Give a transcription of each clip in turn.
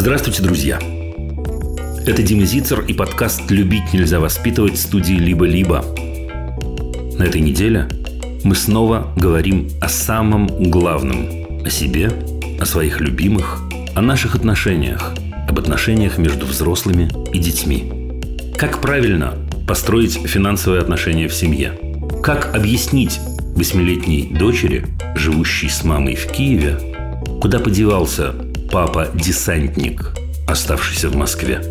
Здравствуйте, друзья! Это Дима Зицер и подкаст «Любить нельзя воспитывать» студии «Либо-либо». На этой неделе мы снова говорим о самом главном – о себе, о своих любимых, о наших отношениях, об отношениях между взрослыми и детьми. Как правильно построить финансовые отношения в семье? Как объяснить восьмилетней дочери, живущей с мамой в Киеве, куда подевался папа-десантник, оставшийся в Москве?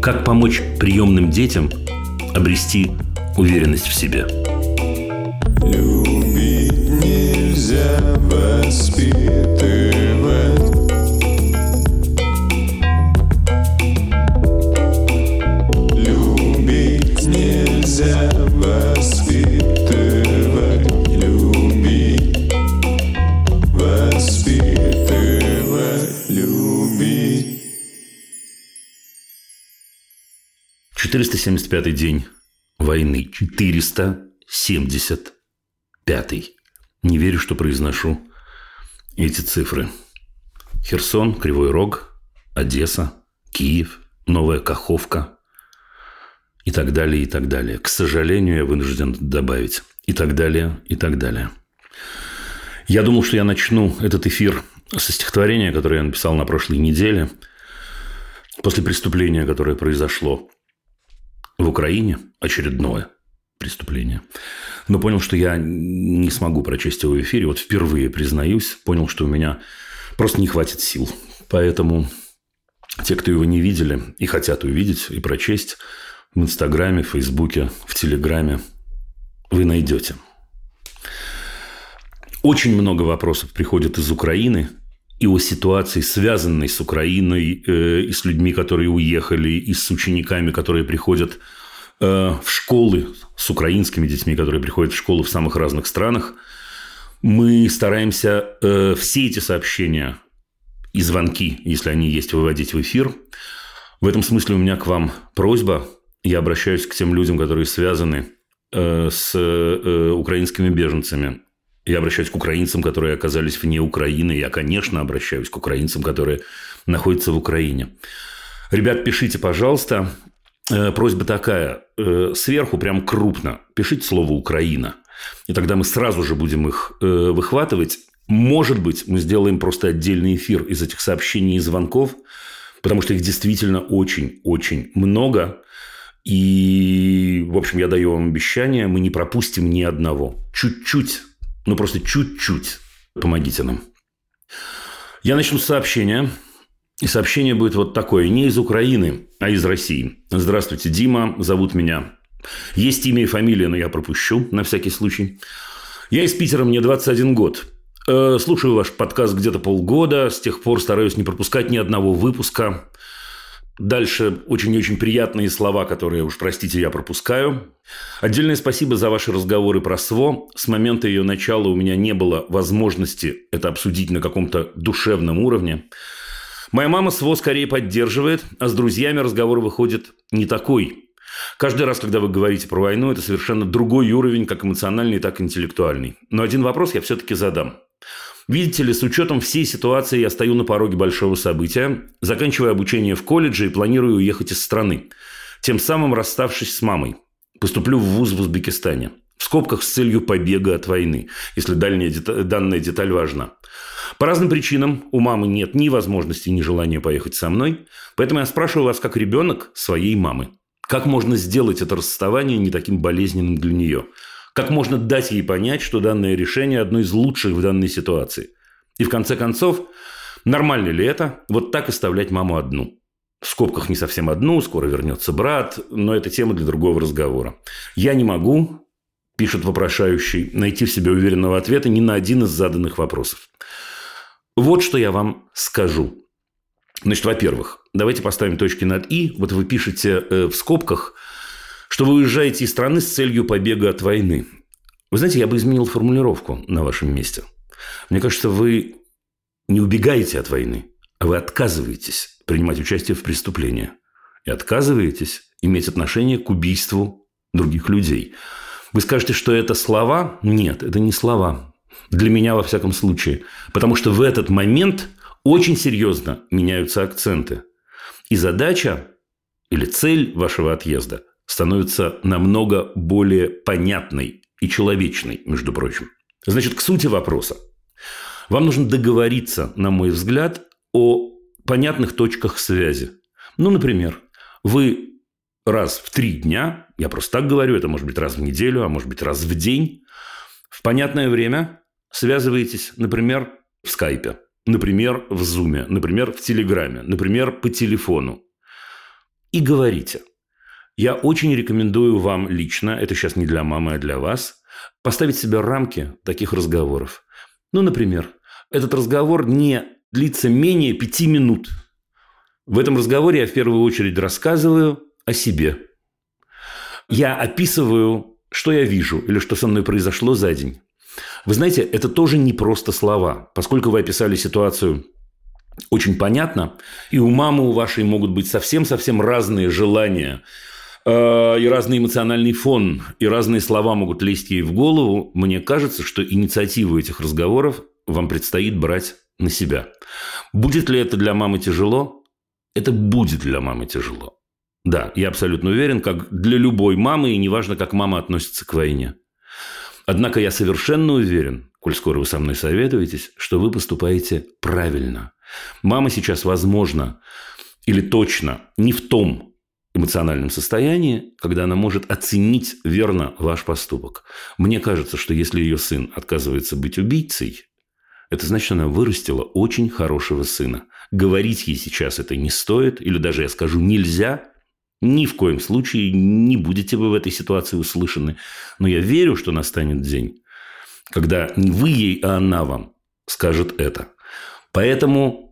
Как помочь приемным детям обрести уверенность в себе? Любить нельзя воспитывать. 475 день войны. 475. Не верю, что произношу эти цифры. Херсон, Кривой Рог, Одесса, Киев, Новая Каховка и так далее, и так далее. К сожалению, я вынужден добавить. И так далее, и так далее. Я думал, что я начну этот эфир со стихотворения, которое я написал на прошлой неделе, после преступления, которое произошло в Украине, очередное преступление. Но понял, что я не смогу прочесть его в эфире. Вот впервые, признаюсь, понял, что у меня просто не хватит сил. Поэтому те, кто его не видели и хотят увидеть и прочесть, в Инстаграме, в Фейсбуке, в Телеграме вы найдете. Очень много вопросов приходит из Украины и о ситуации, связанной с Украиной, э, и с людьми, которые уехали, и с учениками, которые приходят э, в школы, с украинскими детьми, которые приходят в школы в самых разных странах. Мы стараемся э, все эти сообщения и звонки, если они есть, выводить в эфир. В этом смысле у меня к вам просьба. Я обращаюсь к тем людям, которые связаны э, с э, украинскими беженцами. Я обращаюсь к украинцам, которые оказались вне Украины. Я, конечно, обращаюсь к украинцам, которые находятся в Украине. Ребят, пишите, пожалуйста. Э, Просьба такая. э, Сверху прям крупно пишите слово «Украина». И тогда мы сразу же будем их э, выхватывать. Может быть, мы сделаем просто отдельный эфир из этих сообщений и звонков, потому что их действительно очень-очень много. И, в общем, я даю вам обещание, мы не пропустим ни одного. Чуть-чуть, ну просто чуть-чуть помогите нам. Я начну с сообщения. И сообщение будет вот такое. Не из Украины, а из России. Здравствуйте, Дима. Зовут меня. Есть имя и фамилия, но я пропущу на всякий случай. Я из Питера, мне 21 год. Э, Слушаю ваш подкаст где-то полгода. С тех пор стараюсь не пропускать ни одного выпуска. Дальше очень-очень приятные слова, которые, уж простите, я пропускаю. Отдельное спасибо за ваши разговоры про СВО. С момента ее начала у меня не было возможности это обсудить на каком-то душевном уровне. Моя мама СВО скорее поддерживает, а с друзьями разговор выходит не такой. Каждый раз, когда вы говорите про войну, это совершенно другой уровень, как эмоциональный, так и интеллектуальный. Но один вопрос я все-таки задам. Видите ли, с учетом всей ситуации я стою на пороге большого события, заканчиваю обучение в колледже и планирую уехать из страны, тем самым расставшись с мамой. Поступлю в вуз в Узбекистане. В скобках с целью побега от войны, если дальняя дета- данная деталь важна. По разным причинам у мамы нет ни возможности, ни желания поехать со мной, поэтому я спрашиваю вас как ребенок своей мамы. Как можно сделать это расставание не таким болезненным для нее? Как можно дать ей понять, что данное решение одно из лучших в данной ситуации? И в конце концов, нормально ли это вот так оставлять маму одну? В скобках не совсем одну, скоро вернется брат, но это тема для другого разговора. Я не могу, пишет вопрошающий, найти в себе уверенного ответа ни на один из заданных вопросов. Вот что я вам скажу. Значит, во-первых, давайте поставим точки над «и». Вот вы пишете э, в скобках, что вы уезжаете из страны с целью побега от войны. Вы знаете, я бы изменил формулировку на вашем месте. Мне кажется, вы не убегаете от войны, а вы отказываетесь принимать участие в преступлении. И отказываетесь иметь отношение к убийству других людей. Вы скажете, что это слова? Нет, это не слова. Для меня, во всяком случае. Потому что в этот момент очень серьезно меняются акценты. И задача или цель вашего отъезда становится намного более понятной и человечной, между прочим. Значит, к сути вопроса. Вам нужно договориться, на мой взгляд, о понятных точках связи. Ну, например, вы раз в три дня, я просто так говорю, это может быть раз в неделю, а может быть раз в день, в понятное время связываетесь, например, в скайпе, например, в зуме, например, в телеграме, например, по телефону. И говорите. Я очень рекомендую вам лично, это сейчас не для мамы, а для вас, поставить себе рамки таких разговоров. Ну, например, этот разговор не длится менее пяти минут. В этом разговоре я в первую очередь рассказываю о себе. Я описываю, что я вижу или что со мной произошло за день. Вы знаете, это тоже не просто слова. Поскольку вы описали ситуацию очень понятно, и у мамы у вашей могут быть совсем-совсем разные желания, и разный эмоциональный фон, и разные слова могут лезть ей в голову, мне кажется, что инициативу этих разговоров вам предстоит брать на себя. Будет ли это для мамы тяжело? Это будет для мамы тяжело. Да, я абсолютно уверен, как для любой мамы, и неважно, как мама относится к войне. Однако я совершенно уверен, коль скоро вы со мной советуетесь, что вы поступаете правильно. Мама сейчас, возможно, или точно не в том эмоциональном состоянии, когда она может оценить верно ваш поступок. Мне кажется, что если ее сын отказывается быть убийцей, это значит, она вырастила очень хорошего сына. Говорить ей сейчас это не стоит, или даже я скажу нельзя, ни в коем случае не будете вы в этой ситуации услышаны. Но я верю, что настанет день, когда не вы ей, а она вам скажет это. Поэтому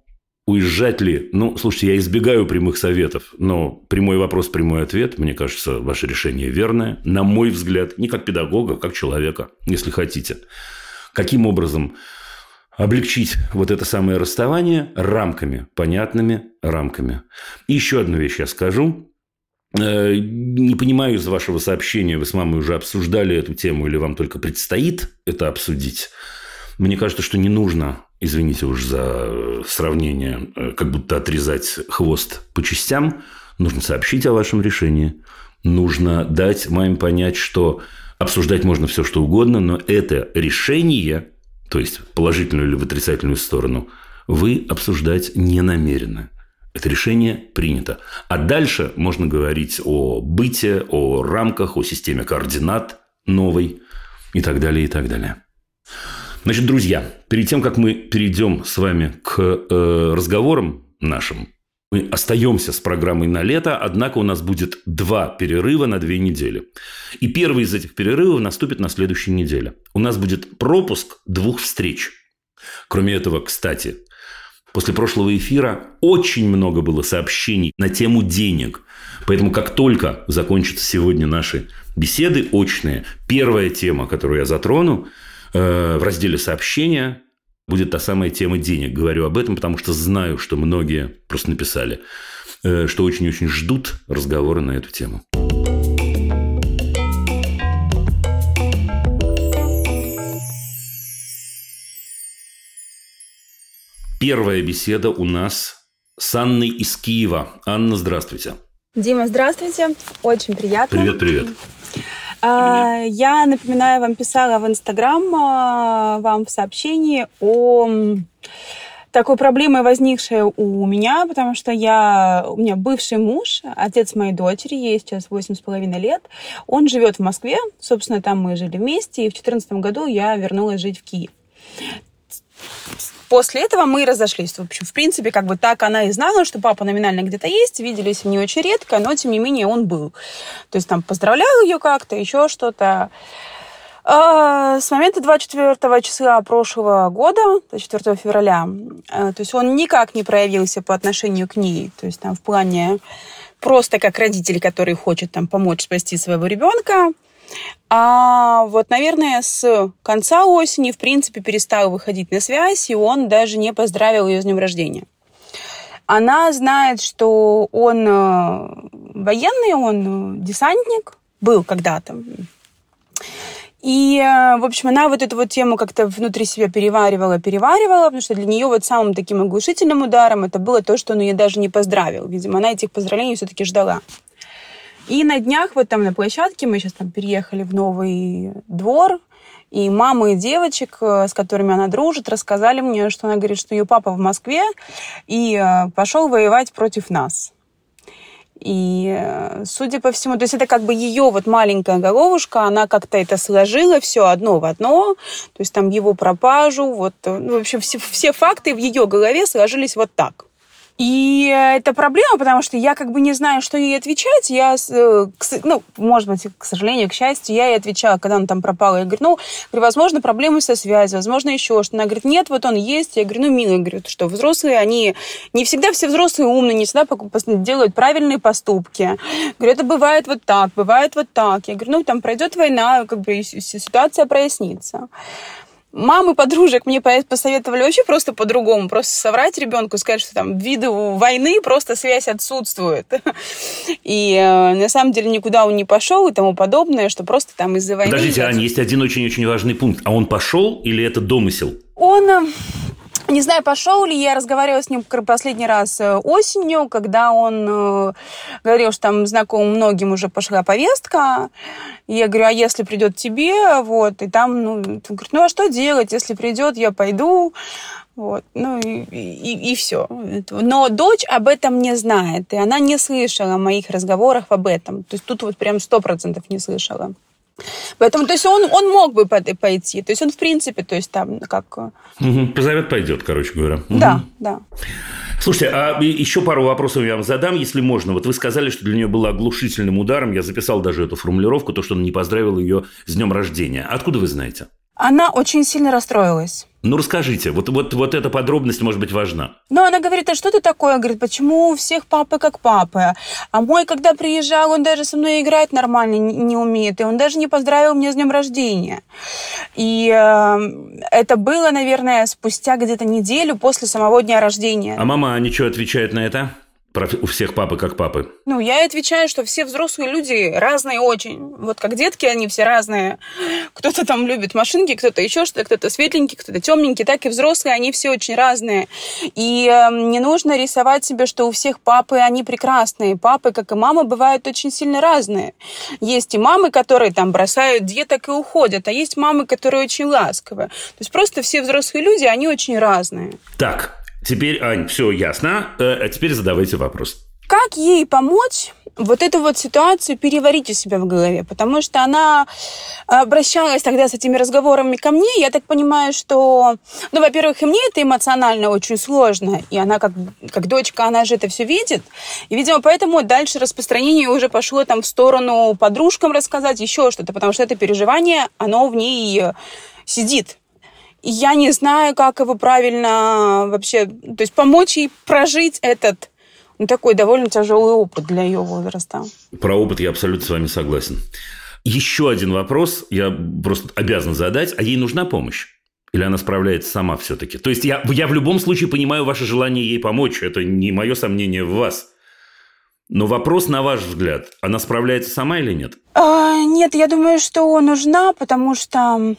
уезжать ли... Ну, слушайте, я избегаю прямых советов, но прямой вопрос, прямой ответ, мне кажется, ваше решение верное. На мой взгляд, не как педагога, а как человека, если хотите. Каким образом облегчить вот это самое расставание рамками, понятными рамками. И еще одну вещь я скажу. Э, не понимаю из вашего сообщения, вы с мамой уже обсуждали эту тему или вам только предстоит это обсудить. Мне кажется, что не нужно, извините уж за сравнение, э, как будто отрезать хвост по частям. Нужно сообщить о вашем решении. Нужно дать маме понять, что обсуждать можно все, что угодно, но это решение, то есть положительную или в отрицательную сторону, вы обсуждать не намерены. Это решение принято. А дальше можно говорить о быте, о рамках, о системе координат новой и так далее, и так далее. Значит, друзья, перед тем, как мы перейдем с вами к э, разговорам нашим, мы остаемся с программой на лето, однако у нас будет два перерыва на две недели. И первый из этих перерывов наступит на следующей неделе. У нас будет пропуск двух встреч. Кроме этого, кстати, После прошлого эфира очень много было сообщений на тему денег. Поэтому как только закончатся сегодня наши беседы очные, первая тема, которую я затрону в разделе сообщения, будет та самая тема денег. Говорю об этом, потому что знаю, что многие просто написали, э, что очень-очень ждут разговора на эту тему. Первая беседа у нас с Анной из Киева. Анна, здравствуйте. Дима, здравствуйте. Очень приятно. Привет, привет. А, я, напоминаю, вам писала в Инстаграм а, вам в сообщении о такой проблемой, возникшей у меня, потому что я, у меня бывший муж, отец моей дочери, ей сейчас восемь с половиной лет, он живет в Москве, собственно, там мы жили вместе, и в четырнадцатом году я вернулась жить в Киев. После этого мы разошлись. В общем, в принципе, как бы так она и знала, что папа номинально где-то есть. Виделись не очень редко, но тем не менее он был. То есть там поздравлял ее как-то, еще что-то. А, с момента 24 числа прошлого года, 24 февраля, э, то есть он никак не проявился по отношению к ней. То есть там в плане просто как родитель, который хочет там помочь спасти своего ребенка. А вот, наверное, с конца осени, в принципе, перестал выходить на связь, и он даже не поздравил ее с днем рождения. Она знает, что он э, военный, он э, десантник, был когда-то. И, э, в общем, она вот эту вот тему как-то внутри себя переваривала, переваривала, потому что для нее вот самым таким оглушительным ударом это было то, что он ее даже не поздравил. Видимо, она этих поздравлений все-таки ждала. И на днях вот там на площадке мы сейчас там переехали в новый двор, и мамы девочек, э, с которыми она дружит, рассказали мне, что она говорит, что ее папа в Москве и э, пошел воевать против нас. И, э, судя по всему, то есть это как бы ее вот маленькая головушка, она как-то это сложила все одно в одно, то есть там его пропажу, вот, ну, в общем, все, все факты в ее голове сложились вот так. И это проблема, потому что я как бы не знаю, что ей отвечать. Я, э, ну, может быть, к сожалению, к счастью, я ей отвечала, когда она там пропала. Я говорю, ну, говорю, возможно, проблемы со связью, возможно, еще что. Она говорит, нет, вот он есть. Я говорю, ну, милый, говорю, что взрослые, они не всегда все взрослые умные, не всегда делают правильные поступки. Говорю, это бывает вот так, бывает вот так. Я говорю, ну, там пройдет война, как бы ситуация прояснится мамы подружек мне посоветовали вообще просто по-другому, просто соврать ребенку, сказать, что там виду войны просто связь отсутствует. И э, на самом деле никуда он не пошел и тому подобное, что просто там из-за войны... Подождите, Аня, есть один очень-очень важный пункт. А он пошел или это домысел? Он э, не знаю, пошел ли, я разговаривала с ним последний раз э, осенью, когда он э, говорил, что там знакомым многим уже пошла повестка. И я говорю, а если придет тебе, вот, и там, ну, он говорит, ну, а что делать, если придет, я пойду. Вот, ну и, и, и все. Но дочь об этом не знает, и она не слышала моих разговоров об этом. То есть тут вот прям сто процентов не слышала. Поэтому, то есть он, он мог бы пойти. То есть он, в принципе, то есть там как... Угу. Позовет, пойдет, короче говоря. Угу. Да, да. Слушайте, а еще пару вопросов я вам задам, если можно. Вот вы сказали, что для нее было оглушительным ударом. Я записал даже эту формулировку, то, что он не поздравил ее с днем рождения. Откуда вы знаете? Она очень сильно расстроилась. Ну, расскажите, вот, вот, вот эта подробность может быть важна. Ну, она говорит, а что ты такое? Говорит, почему у всех папы как папы? А мой, когда приезжал, он даже со мной играть нормально не умеет, и он даже не поздравил меня с днем рождения. И э, это было, наверное, спустя где-то неделю после самого дня рождения. А мама ничего отвечает на это? Про у всех папы как папы. Ну, я отвечаю, что все взрослые люди разные очень. Вот как детки, они все разные. Кто-то там любит машинки, кто-то еще что-то, кто-то светленький, кто-то темненький. Так и взрослые, они все очень разные. И э, не нужно рисовать себе, что у всех папы, они прекрасные. Папы, как и мамы, бывают очень сильно разные. Есть и мамы, которые там бросают деток и уходят, а есть мамы, которые очень ласковые. То есть просто все взрослые люди, они очень разные. Так, Теперь, Ань, все ясно. Э, а теперь задавайте вопрос. Как ей помочь вот эту вот ситуацию переварить у себя в голове? Потому что она обращалась тогда с этими разговорами ко мне. Я так понимаю, что, ну, во-первых, и мне это эмоционально очень сложно. И она как, как дочка, она же это все видит. И, видимо, поэтому дальше распространение уже пошло там в сторону подружкам рассказать, еще что-то. Потому что это переживание, оно в ней сидит я не знаю, как его правильно вообще, то есть помочь ей прожить этот ну, такой довольно тяжелый опыт для ее возраста. Про опыт я абсолютно с вами согласен. Еще один вопрос я просто обязан задать. А ей нужна помощь? Или она справляется сама все-таки? То есть я, я в любом случае понимаю ваше желание ей помочь. Это не мое сомнение в вас. Но вопрос, на ваш взгляд, она справляется сама или нет? А, нет, я думаю, что нужна, потому что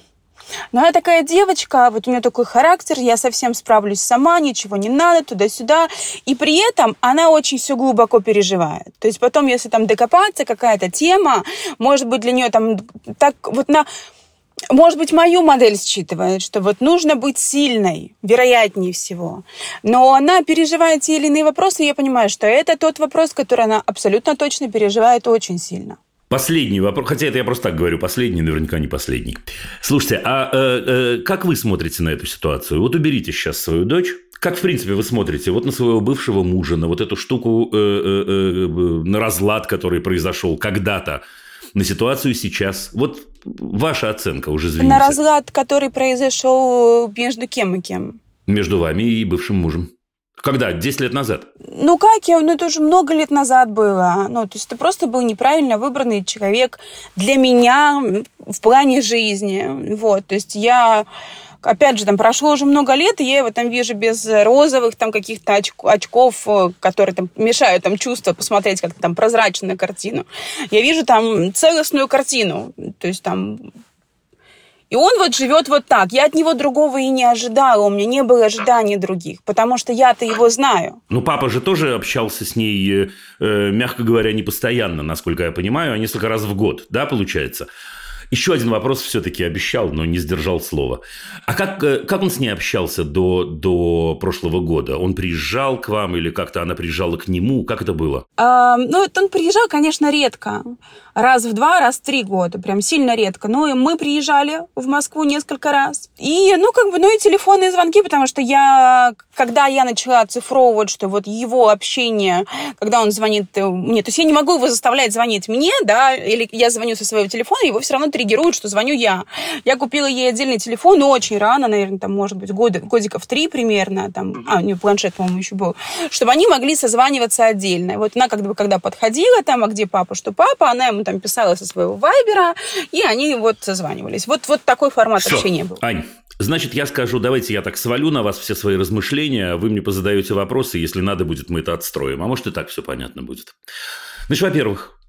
но она такая девочка, вот у нее такой характер, я совсем справлюсь сама, ничего не надо, туда-сюда. И при этом она очень все глубоко переживает. То есть потом, если там докопаться, какая-то тема, может быть, для нее там так вот на может быть, мою модель считывает, что вот нужно быть сильной, вероятнее всего. Но она переживает те или иные вопросы, и я понимаю, что это тот вопрос, который она абсолютно точно переживает очень сильно. Последний вопрос, хотя это я просто так говорю, последний, наверняка не последний. Слушайте, а э, э, как вы смотрите на эту ситуацию? Вот уберите сейчас свою дочь. Как, в принципе, вы смотрите вот на своего бывшего мужа, на вот эту штуку, э, э, э, на разлад, который произошел когда-то, на ситуацию сейчас? Вот ваша оценка уже, извините. На разлад, который произошел между кем и кем? Между вами и бывшим мужем. Когда? Десять лет назад? Ну как я? Ну это уже много лет назад было. Ну, то есть это просто был неправильно выбранный человек для меня в плане жизни. Вот, то есть я опять же, там прошло уже много лет, и я его там вижу без розовых там каких-то очков, э, которые там мешают там чувства посмотреть как-то там прозрачно на картину. Я вижу там целостную картину, то есть там И он вот живет вот так. Я от него другого и не ожидала. У меня не было ожиданий других, потому что я-то его знаю. Ну, папа же тоже общался с ней, э, мягко говоря, не постоянно, насколько я понимаю, а несколько раз в год, да, получается? Еще один вопрос все-таки обещал, но не сдержал слова. А как, э, как он с ней общался до, до прошлого года? Он приезжал к вам или как-то она приезжала к нему? Как это было? А, ну, он приезжал, конечно, редко. Раз в два, раз в три года. Прям сильно редко. Ну, и мы приезжали в Москву несколько раз. И, ну, как бы, ну и телефонные звонки, потому что я, когда я начала оцифровывать, что вот его общение, когда он звонит э, мне, то есть я не могу его заставлять звонить мне, да, или я звоню со своего телефона, его все равно триггерует, что звоню я. Я купила ей отдельный телефон ну, очень рано, наверное, там, может быть, года, годиков три примерно, там, а, у нее планшет, по-моему, еще был, чтобы они могли созваниваться отдельно. И вот она, как бы, когда подходила там, а где папа, что папа, она ему там писала со своего вайбера, и они вот созванивались. Вот, вот такой формат Всё. общения был. Ань, Значит, я скажу, давайте я так свалю на вас все свои размышления, вы мне позадаете вопросы, если надо будет, мы это отстроим. А может, и так все понятно будет. Значит, во-первых,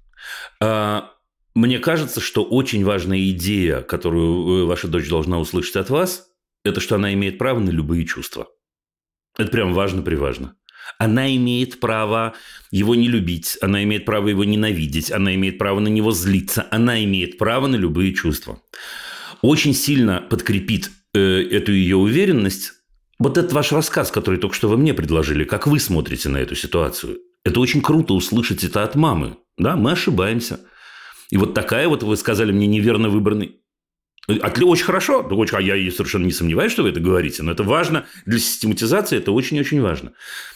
а, мне кажется, что очень важная идея, которую э, ваша дочь должна услышать от вас, это что она имеет право на любые чувства. Это прям важно-приважно. Она имеет право его не любить, она имеет право его ненавидеть, она имеет право на него злиться, она имеет право на любые чувства. Очень сильно подкрепит э, эту ее уверенность вот этот ваш рассказ, который только что вы мне предложили, как вы смотрите на эту ситуацию. Это очень круто услышать это от мамы. Да, мы ошибаемся. И вот такая вот, вы сказали мне, неверно выбранный очень хорошо, очень, а я совершенно не сомневаюсь, что вы это говорите, но это важно для систематизации, это очень-очень важно.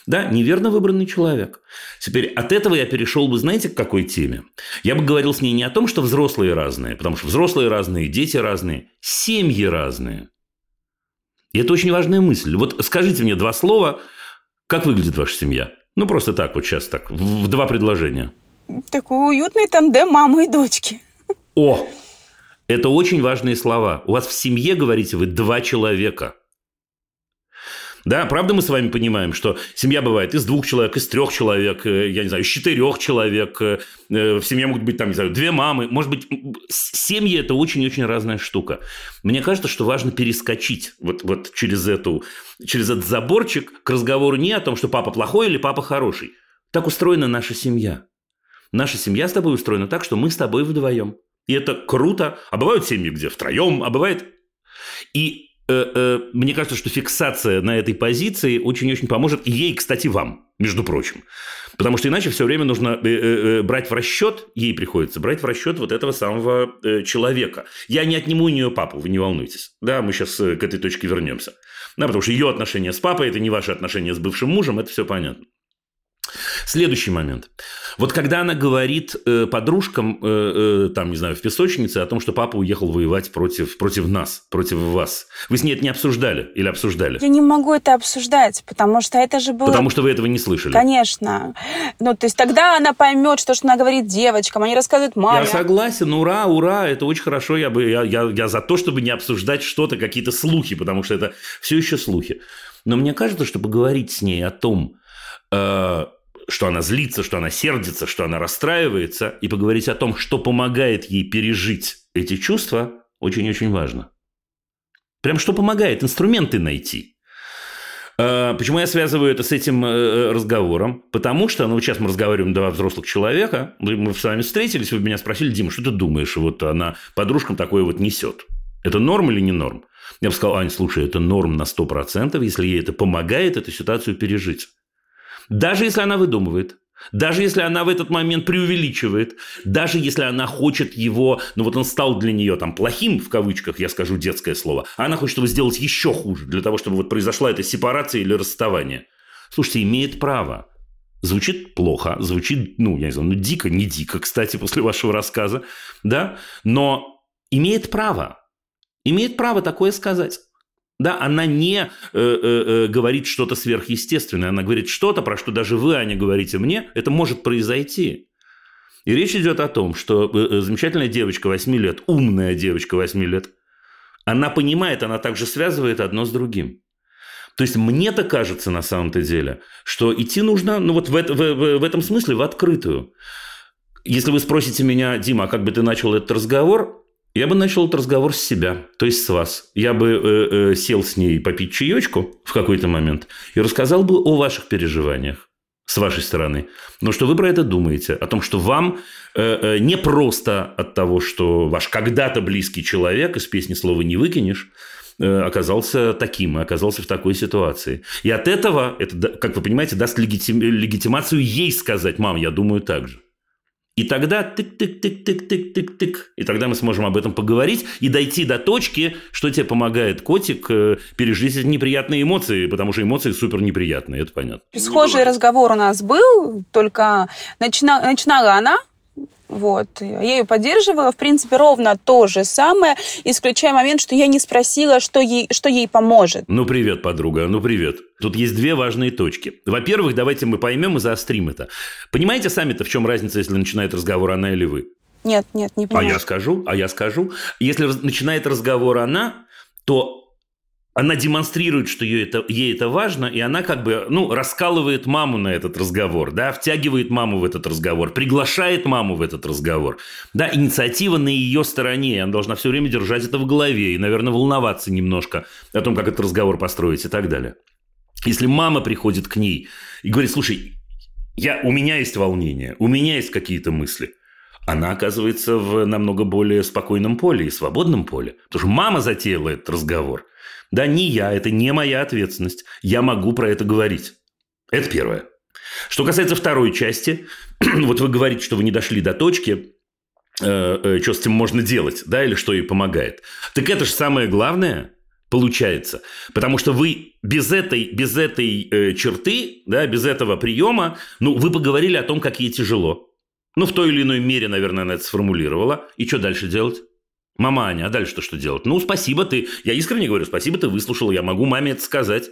Да, неверно выбранный человек. Теперь от этого я перешел бы, знаете, к какой теме? Я бы говорил с ней не о том, что взрослые разные, потому что взрослые разные, дети разные, семьи разные. И это очень важная мысль. Вот скажите мне два слова, как выглядит ваша семья? Ну, просто так вот сейчас так, в два предложения. Такой уютный тандем мамы и дочки. О, это очень важные слова. У вас в семье, говорите вы, два человека. Да, правда мы с вами понимаем, что семья бывает из двух человек, из трех человек, э, я не знаю, из четырех человек. Э, в семье могут быть, там, не знаю, две мамы. Может быть, семьи – это очень-очень разная штука. Мне кажется, что важно перескочить вот, вот через, эту, через этот заборчик к разговору не о том, что папа плохой или папа хороший. Так устроена наша семья. Наша семья с тобой устроена так, что мы с тобой вдвоем. И это круто. А бывают семьи, где втроем, а бывает... И э, э, мне кажется, что фиксация на этой позиции очень-очень поможет ей, кстати, вам, между прочим. Потому что иначе все время нужно э, брать в расчет, ей приходится брать в расчет вот этого самого человека. Я не отниму у нее папу, вы не волнуйтесь. Да, мы сейчас к этой точке вернемся. Да, потому что ее отношения с папой – это не ваши отношения с бывшим мужем, это все понятно. Следующий момент. Вот когда она говорит э, подружкам, э, э, там, не знаю, в песочнице о том, что папа уехал воевать против, против нас, против вас. Вы с ней это не обсуждали или обсуждали? Я не могу это обсуждать, потому что это же было... Потому что вы этого не слышали. Конечно. Ну, то есть тогда она поймет, что, что она говорит девочкам, они рассказывают маме. Я согласен, ура, ура, это очень хорошо. Я, бы, я, я, я за то, чтобы не обсуждать что-то, какие-то слухи, потому что это все еще слухи. Но мне кажется, что поговорить с ней о том, э, что она злится, что она сердится, что она расстраивается, и поговорить о том, что помогает ей пережить эти чувства, очень-очень важно. Прям что помогает, инструменты найти. А, почему я связываю это с этим э, разговором? Потому что, ну, сейчас мы разговариваем два взрослых человека, мы с вами встретились, вы меня спросили, Дима, что ты думаешь, вот она подружкам такое вот несет? Это норм или не норм? Я бы сказал, Ань, слушай, это норм на 100%, если ей это помогает эту ситуацию пережить. Даже если она выдумывает, даже если она в этот момент преувеличивает, даже если она хочет его, ну вот он стал для нее там плохим, в кавычках, я скажу детское слово, а она хочет его сделать еще хуже, для того, чтобы вот произошла эта сепарация или расставание. Слушайте, имеет право. Звучит плохо, звучит, ну, я не знаю, ну, дико, не дико, кстати, после вашего рассказа, да, но имеет право. Имеет право такое сказать. Да, она не э, э, э, говорит что-то сверхъестественное, она говорит что-то, про что даже вы, Аня, говорите мне, это может произойти. И речь идет о том, что э, э замечательная девочка 8 лет, умная девочка 8 лет, она понимает, она также связывает одно с другим. То есть мне-то кажется на самом-то деле, что идти нужно, ну вот в, это, в, в этом смысле, в открытую. Если вы спросите меня, Дима, а как бы ты начал этот разговор, Я бы начал этот разговор с себя, то есть с вас. Я бы э, э, сел с ней попить чаечку в какой-то момент и рассказал бы о ваших переживаниях с вашей стороны. Но что вы про это думаете? О том, что вам э, э, не просто от того, что ваш когда-то близкий человек, из песни слова не выкинешь, э, оказался таким, оказался в такой ситуации. И от этого, это, как вы понимаете, даст легитим, легитимацию ей сказать, мам, я думаю так же. И тогда тык-тык-тык-тык-тык-тык-тык. И тогда мы сможем об этом поговорить и дойти до точки, что тебе помогает котик э, пережить эти неприятные эмоции, потому что эмоции супер неприятные, это понятно. Схожий разговор у нас был, только начина... начинала она вот. Я ее поддерживала. В принципе, ровно то же самое, исключая момент, что я не спросила, что ей, что ей поможет. Ну, привет, подруга, ну, привет. Тут есть две важные точки. Во-первых, давайте мы поймем и заострим это. Понимаете сами-то, в чем разница, если начинает разговор она или вы? Нет, нет, не понимаю. А я скажу, а я скажу. Если начинает разговор она, то она демонстрирует, что ей это, ей это важно, и она как бы, ну, раскалывает маму на этот разговор, да, втягивает маму в этот разговор, приглашает маму в этот разговор. Да, инициатива на ее стороне, она должна все время держать это в голове и, наверное, волноваться немножко о том, как этот разговор построить и так далее. Если мама приходит к ней и говорит, слушай, я, у меня есть волнение, у меня есть какие-то мысли, она оказывается в намного более спокойном поле и свободном поле. Потому что мама затеяла этот разговор. Да, не я, это не моя ответственность. Я могу про это говорить. Это первое. Что касается второй части, вот вы говорите, что вы не дошли до точки, э, э, что с этим можно делать, да, или что ей помогает. Так это же самое главное получается. Потому что вы без этой, без этой э, черты, да, без этого приема, ну, вы поговорили о том, как ей тяжело. Ну, в той или иной мере, наверное, она это сформулировала. И что дальше делать? Мама Аня, а дальше-то что делать? Ну, спасибо ты. Я искренне говорю, спасибо ты выслушала, я могу маме это сказать.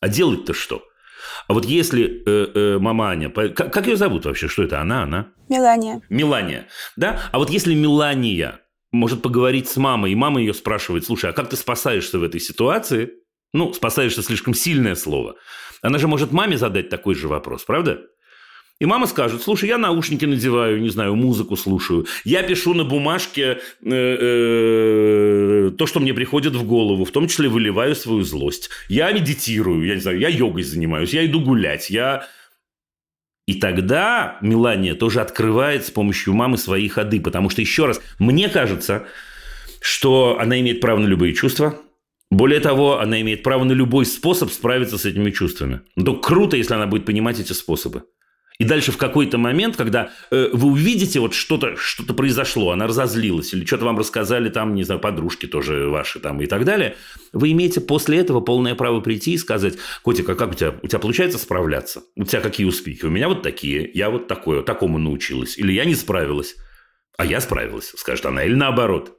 А делать-то что? А вот если э, э, мама Аня, как, как ее зовут вообще? Что это? Она, она? Мелания. Мелания, да? А вот если Мелания может поговорить с мамой, и мама ее спрашивает, слушай, а как ты спасаешься в этой ситуации? Ну, спасаешься слишком сильное слово. Она же может маме задать такой же вопрос, правда? И мама скажет, слушай, я наушники надеваю, не знаю, музыку слушаю. Я пишу на бумажке э, э, то, что мне приходит в голову, в том числе выливаю свою злость. Я медитирую, я не знаю, я йогой занимаюсь, я иду гулять, я... И тогда Мелания тоже открывает с помощью мамы свои ходы, потому что, еще раз, мне кажется, что она имеет право на любые чувства, более того, она имеет право на любой способ справиться с этими чувствами. Но круто, если она будет понимать эти способы. И дальше в какой-то момент, когда э, вы увидите, вот что-то что произошло, она разозлилась, или что-то вам рассказали там, не знаю, подружки тоже ваши там и так далее, вы имеете после этого полное право прийти и сказать, котик, а как у тебя, у тебя получается справляться? У тебя какие успехи? У меня вот такие, я вот такое, такому научилась. Или я не справилась, а я справилась, скажет она, или наоборот.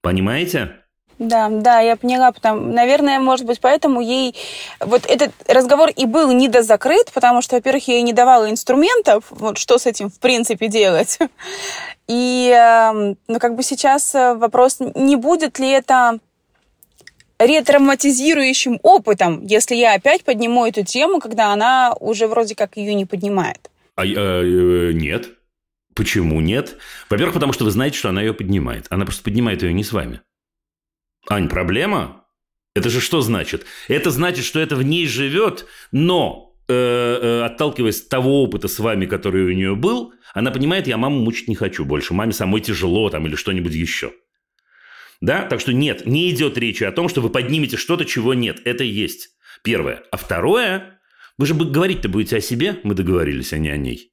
Понимаете? Да, да, я поняла, потому, наверное, может быть, поэтому ей вот этот разговор и был недозакрыт, потому что, во-первых, я ей не давала инструментов, вот что с этим в принципе делать. И, эм, ну, как бы сейчас э, вопрос, не будет ли это ретравматизирующим опытом, если я опять подниму эту тему, когда она уже вроде как ее не поднимает? А, э, нет. Почему нет? Во-первых, потому что вы знаете, что она ее поднимает. Она просто поднимает ее не с вами. Ань, проблема? Это же что значит? Это значит, что это в ней живет, но э, э, отталкиваясь от того опыта с вами, который у нее был, она понимает, я маму мучить не хочу больше, маме самой тяжело там или что-нибудь еще. Да? Так что нет, не идет речи о том, что вы поднимете что-то, чего нет. Это есть. Первое. А второе, вы же говорить-то будете о себе, мы договорились, а не о ней.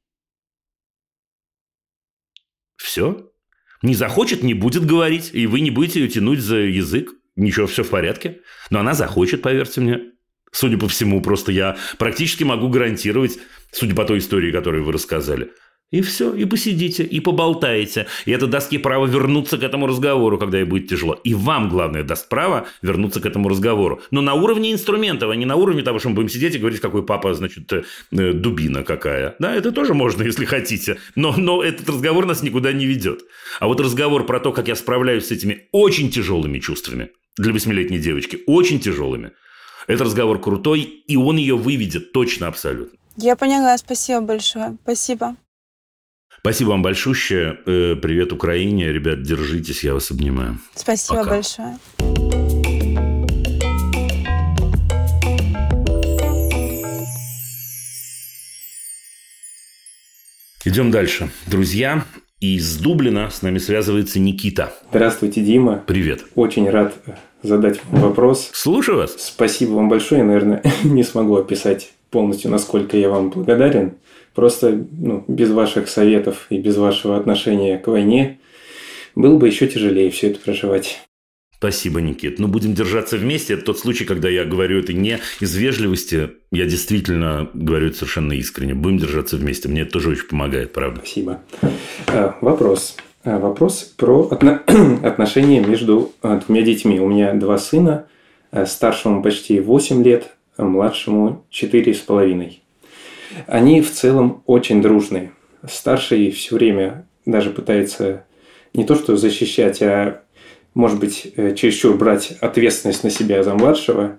Все. Не захочет, не будет говорить, и вы не будете ее тянуть за язык. Ничего, все в порядке. Но она захочет, поверьте мне. Судя по всему, просто я практически могу гарантировать, судя по той истории, которую вы рассказали – и все, и посидите, и поболтаете. И это даст ей право вернуться к этому разговору, когда ей будет тяжело. И вам, главное, даст право вернуться к этому разговору. Но на уровне инструментов, а не на уровне того, что мы будем сидеть и говорить, какой папа, значит, э, дубина какая. Да, это тоже можно, если хотите. Но, но этот разговор нас никуда не ведет. А вот разговор про то, как я справляюсь с этими очень тяжелыми чувствами для восьмилетней девочки, очень тяжелыми, это разговор крутой, и он ее выведет точно абсолютно. Я поняла, спасибо большое. Спасибо. Спасибо вам большое. Э, привет Украине. Ребят, держитесь, я вас обнимаю. Спасибо Пока. большое. Идем дальше. Друзья, из Дублина с нами связывается Никита. Здравствуйте, Дима. Привет. Очень рад задать вам вопрос. Слушаю вас. Спасибо вам большое. Я, наверное, не смогу описать полностью, насколько я вам благодарен. Просто ну, без ваших советов и без вашего отношения к войне было бы еще тяжелее все это проживать. Спасибо, Никит. Ну, будем держаться вместе. Это тот случай, когда я говорю это не из вежливости. Я действительно говорю это совершенно искренне. Будем держаться вместе. Мне это тоже очень помогает, правда. Спасибо. А, Вопрос. А, Вопрос про отно- отношения между а, двумя детьми. У меня два сына. Старшему почти 8 лет, младшему 4,5. Они в целом очень дружные. Старший все время даже пытается не то что защищать, а может быть, э, чересчур брать ответственность на себя за младшего,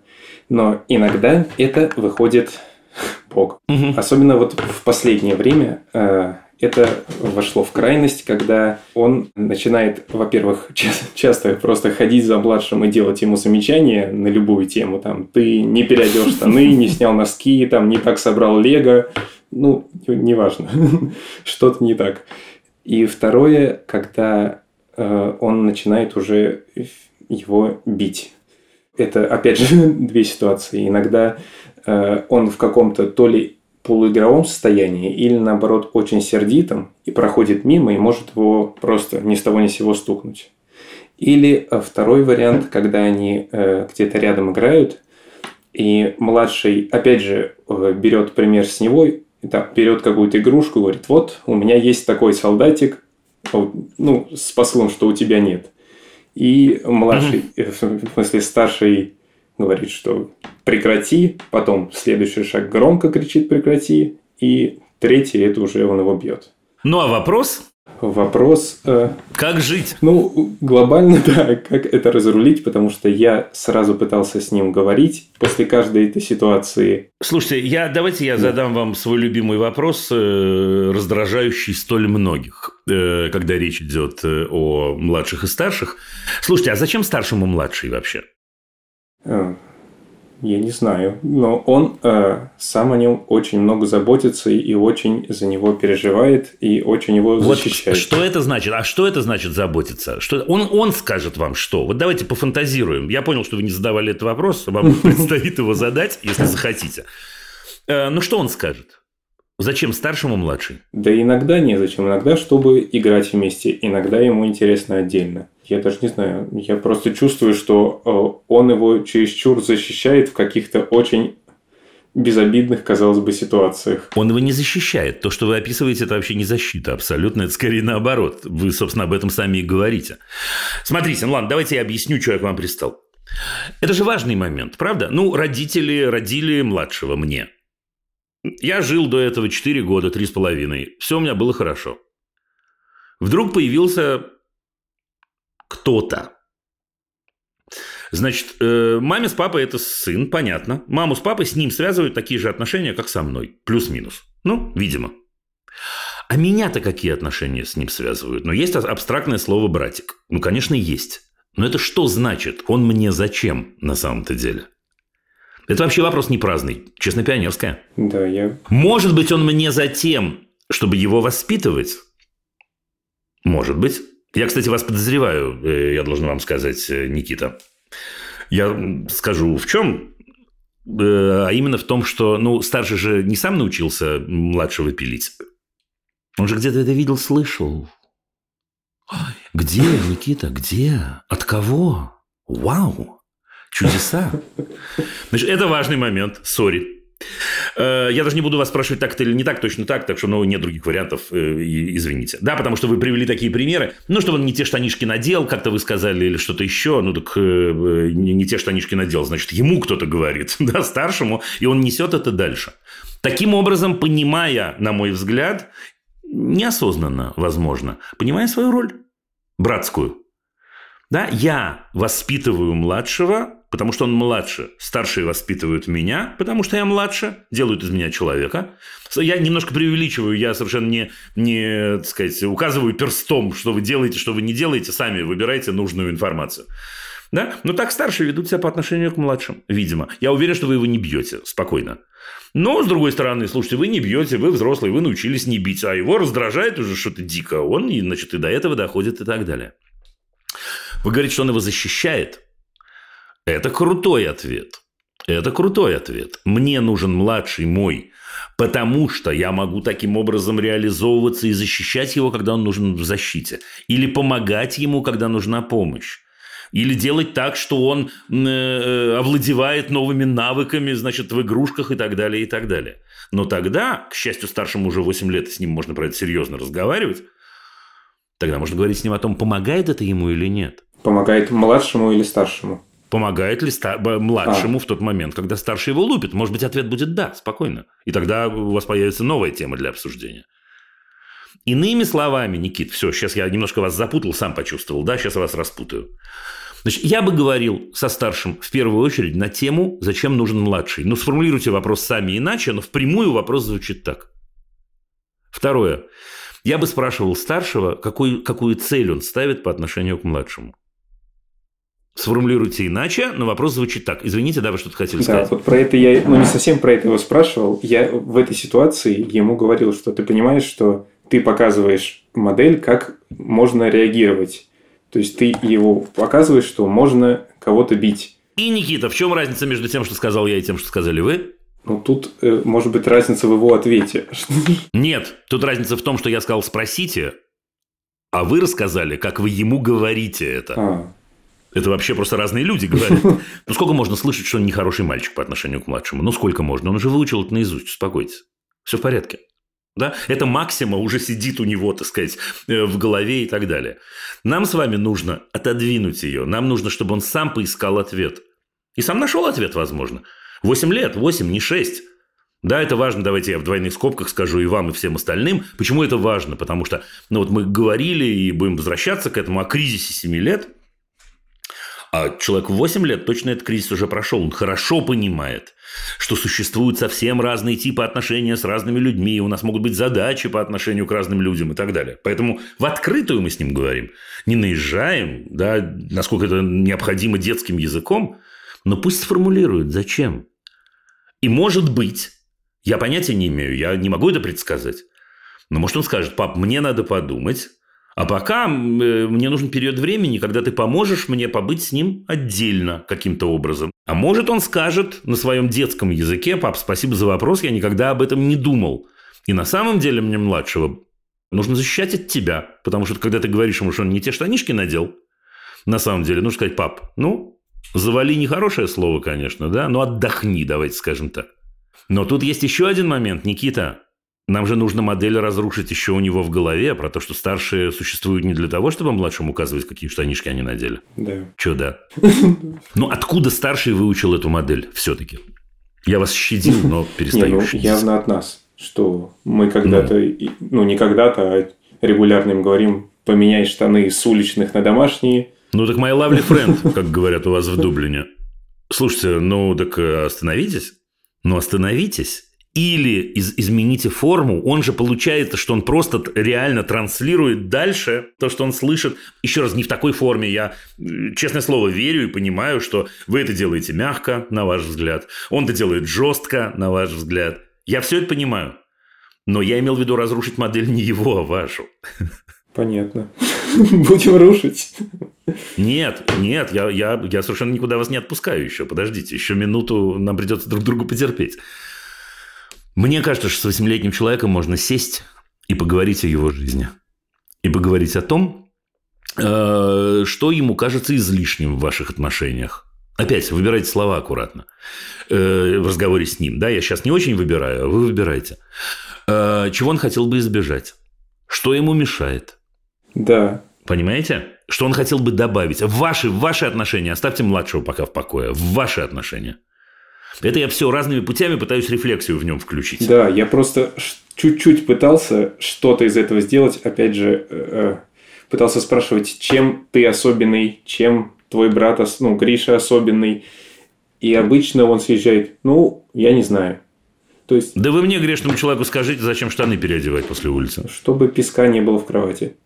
но иногда это выходит бог. Особенно вот в последнее время э, это вошло в крайность, когда он начинает, во-первых, ча- часто просто ходить за младшим и делать ему замечания на любую тему. Там, ты не переодел штаны, не снял носки, там, не так собрал лего. Ну, неважно, что-то не так. И второе, когда э, он начинает уже его бить. Это, опять же, две ситуации. Иногда э, он в каком-то то ли полуигровом состоянии или, наоборот, очень сердитом и проходит мимо и может его просто ни с того ни с сего стукнуть. Или э, второй вариант, когда они э, где-то рядом играют, и младший, опять же, э, берет пример с него, и там, берет какую-то игрушку и говорит, вот, у меня есть такой солдатик, ну, с посылом, что у тебя нет. И младший, э, в смысле старший, говорит, что прекрати, потом следующий шаг громко кричит прекрати, и третий это уже он его бьет. Ну, а вопрос? Вопрос, э, Как жить? ну, глобально, да, как это разрулить, потому что я сразу пытался с ним говорить после каждой этой ситуации. Слушайте, я, давайте я задам вам свой любимый вопрос, э, раздражающий столь многих, э, когда речь идет э, о младших и старших. Слушайте, а зачем старшему младший вообще? Э, Я не знаю, но он э, сам о нем очень много заботится и очень за него переживает и очень его Вот защищает. что это значит? А что это значит заботиться? Что он, он скажет вам что? Вот давайте пофантазируем. Я понял, что вы не задавали этот вопрос. Вам предстоит его задать, если захотите. Э, Ну, что он скажет? Зачем старшему младший? Да иногда незачем, иногда чтобы играть вместе, иногда ему интересно отдельно. Я даже не знаю, я просто чувствую, что э, он его чересчур защищает в каких-то очень безобидных, казалось бы, ситуациях. Он его не защищает. То, что вы описываете, это вообще не защита. Абсолютно. Это скорее наоборот. Вы, собственно, об этом сами и говорите. Смотрите, ну ладно, давайте я объясню, что я к вам пристал. Это же важный момент, правда? Ну, родители родили младшего мне. Я жил до этого 4 года, 3,5. Все у меня было хорошо. Вдруг появился кто-то. Значит, э, маме с папой это сын, понятно. Маму с папой с ним связывают такие же отношения, как со мной. Плюс-минус. Ну, видимо. А меня-то какие отношения с ним связывают? Ну, есть абстрактное слово «братик». Ну, конечно, есть. Но это что значит? Он мне зачем на самом-то деле? Это вообще вопрос не праздный, честно пионерская. Да, я... Может быть, он мне за тем, чтобы его воспитывать? Может быть. Я, кстати, вас подозреваю, э, я должен вам сказать, э, Никита. Я скажу, в чем? Э, А именно в том, что, ну, старший же не сам научился младшего пилить. Он же где-то это видел, слышал. Где, Никита, где? От кого? Вау! Чудеса. Значит, это важный момент. Сори. Э, Я даже не буду вас спрашивать, так это или не так, точно так, так что, ну, нет других вариантов, э, извините. Да, потому что вы привели такие примеры. Ну, что он не те штанишки надел, как-то вы сказали, или что-то еще. Ну, так э, не те штанишки надел. Значит, ему кто-то говорит, да, старшему, и он несет это дальше. Таким образом, понимая, на мой взгляд, неосознанно, возможно, понимая свою роль братскую, да, я воспитываю младшего потому что он младше. Старшие воспитывают меня, потому что я младше, делают из меня человека. Я немножко преувеличиваю, я совершенно не, не так сказать, указываю перстом, что вы делаете, что вы не делаете, сами выбирайте нужную информацию. Да? Но так старшие ведут себя по отношению к младшим, видимо. Я уверен, что вы его не бьете спокойно. Но, с другой стороны, слушайте, вы не бьете, вы взрослые, вы научились не бить, а его раздражает уже что-то дико. Он, значит, и до этого доходит и так далее. Вы говорите, что он его защищает. Это крутой ответ. Это крутой ответ. Мне нужен младший мой, потому что я могу таким образом реализовываться и защищать его, когда он нужен в защите. Или помогать ему, когда нужна помощь. Или делать так, что он э, овладевает новыми навыками, значит, в игрушках и так далее, и так далее. Но тогда, к счастью, старшему уже 8 лет, с ним можно про это серьезно разговаривать, тогда можно говорить с ним о том, помогает это ему или нет. Помогает младшему или старшему? Помогает ли ста- младшему а. в тот момент, когда старший его лупит? Может быть, ответ будет «да», спокойно. И тогда у вас появится новая тема для обсуждения. Иными словами, Никит, все, сейчас я немножко вас запутал, сам почувствовал, да, сейчас вас распутаю. Значит, я бы говорил со старшим в первую очередь на тему, зачем нужен младший. Ну, сформулируйте вопрос сами иначе, но впрямую вопрос звучит так. Второе. Я бы спрашивал старшего, какую, какую цель он ставит по отношению к младшему. Сформулируйте иначе, но вопрос звучит так. Извините, да, вы что-то хотели да, сказать? вот про это я, ну не совсем про это его спрашивал. Я в этой ситуации ему говорил, что ты понимаешь, что ты показываешь модель, как можно реагировать то есть ты его показываешь, что можно кого-то бить. И, Никита, в чем разница между тем, что сказал я, и тем, что сказали вы? Ну, тут э, может быть разница в его ответе. Нет, тут разница в том, что я сказал «спросите», а вы рассказали, как вы ему говорите это. А. Это вообще просто разные люди говорят. Ну, сколько можно слышать, что он нехороший мальчик по отношению к младшему? Ну, сколько можно? Он уже выучил это наизусть, успокойтесь. Все в порядке. Да? Это максима уже сидит у него, так сказать, э, в голове и так далее. Нам с вами нужно отодвинуть ее. Нам нужно, чтобы он сам поискал ответ. И сам нашел ответ, возможно. Восемь лет, восемь, не шесть. Да, это важно, давайте я в двойных скобках скажу и вам, и всем остальным. Почему это важно? Потому что ну, вот мы говорили и будем возвращаться к этому о кризисе семи лет. А человек в 8 лет точно этот кризис уже прошел. Он хорошо понимает, что существуют совсем разные типы отношения с разными людьми, у нас могут быть задачи по отношению к разным людям и так далее. Поэтому в открытую мы с ним говорим, не наезжаем, да, насколько это необходимо детским языком, но пусть сформулирует, зачем. И может быть, я понятия не имею, я не могу это предсказать, но может он скажет, пап, мне надо подумать, а пока э, мне нужен период времени, когда ты поможешь мне побыть с ним отдельно каким-то образом. А может он скажет на своем детском языке, пап, спасибо за вопрос, я никогда об этом не думал. И на самом деле мне младшего нужно защищать от тебя. Потому что когда ты говоришь ему, что он не те штанишки надел, на самом деле нужно сказать, пап, ну, завали нехорошее слово, конечно, да, но отдохни, давайте скажем так. Но тут есть еще один момент, Никита. Нам же нужно модель разрушить еще у него в голове про то, что старшие существуют не для того, чтобы младшим указывать, какие штанишки они надели. Да. Че да? Ну, откуда старший выучил эту модель все-таки? Я вас щадил, но перестаю не, ну, явно от нас, что мы когда-то, ну. ну, не когда-то, а регулярно им говорим, поменяй штаны с уличных на домашние. Ну, так моя lovely friend, как говорят у вас в Дублине. Слушайте, ну, так э, остановитесь. Ну, остановитесь или из, измените форму, он же получается, что он просто реально транслирует дальше то, что он слышит. Еще раз, не в такой форме. Я, честное слово, верю и понимаю, что вы это делаете мягко, на ваш взгляд. Он это делает жестко, на ваш взгляд. Я все это понимаю. Но я имел в виду разрушить модель не его, а вашу. Понятно. Будем рушить. Нет, нет, я, я, я совершенно никуда вас не отпускаю еще. Подождите, еще минуту нам придется друг другу потерпеть. Мне кажется, что с восьмилетним человеком можно сесть и поговорить о его жизни. И поговорить о том, э, что ему кажется излишним в ваших отношениях. Опять, выбирайте слова аккуратно э, в разговоре с ним. Да, я сейчас не очень выбираю, а вы выбираете. Э, чего он хотел бы избежать? Что ему мешает? Да. Понимаете? Что он хотел бы добавить? В ваши, в ваши отношения, оставьте младшего пока в покое, в ваши отношения. Это я все разными путями пытаюсь рефлексию в нем включить. Да, я просто чуть-чуть пытался что-то из этого сделать. Опять же, э, э, пытался спрашивать, чем ты особенный, чем твой брат, ну, Гриша особенный. И обычно он съезжает, ну, я не знаю. То есть, Да вы мне, грешному человеку, скажите, зачем штаны переодевать после улицы? чтобы песка не было в кровати.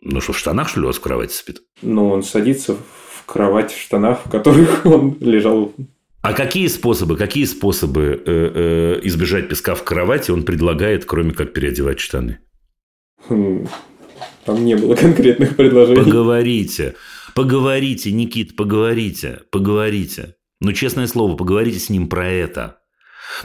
Ну что, в штанах, что ли, у вас в кровати спит? Но он садится в кровать в штанах, в которых он лежал. А какие способы, какие способы э, э, избежать песка в кровати он предлагает, кроме как переодевать штаны? Хм, Там не было конкретных предложений. Поговорите. Поговорите, Никит, поговорите. Поговорите. Ну, честное слово, поговорите с ним про это.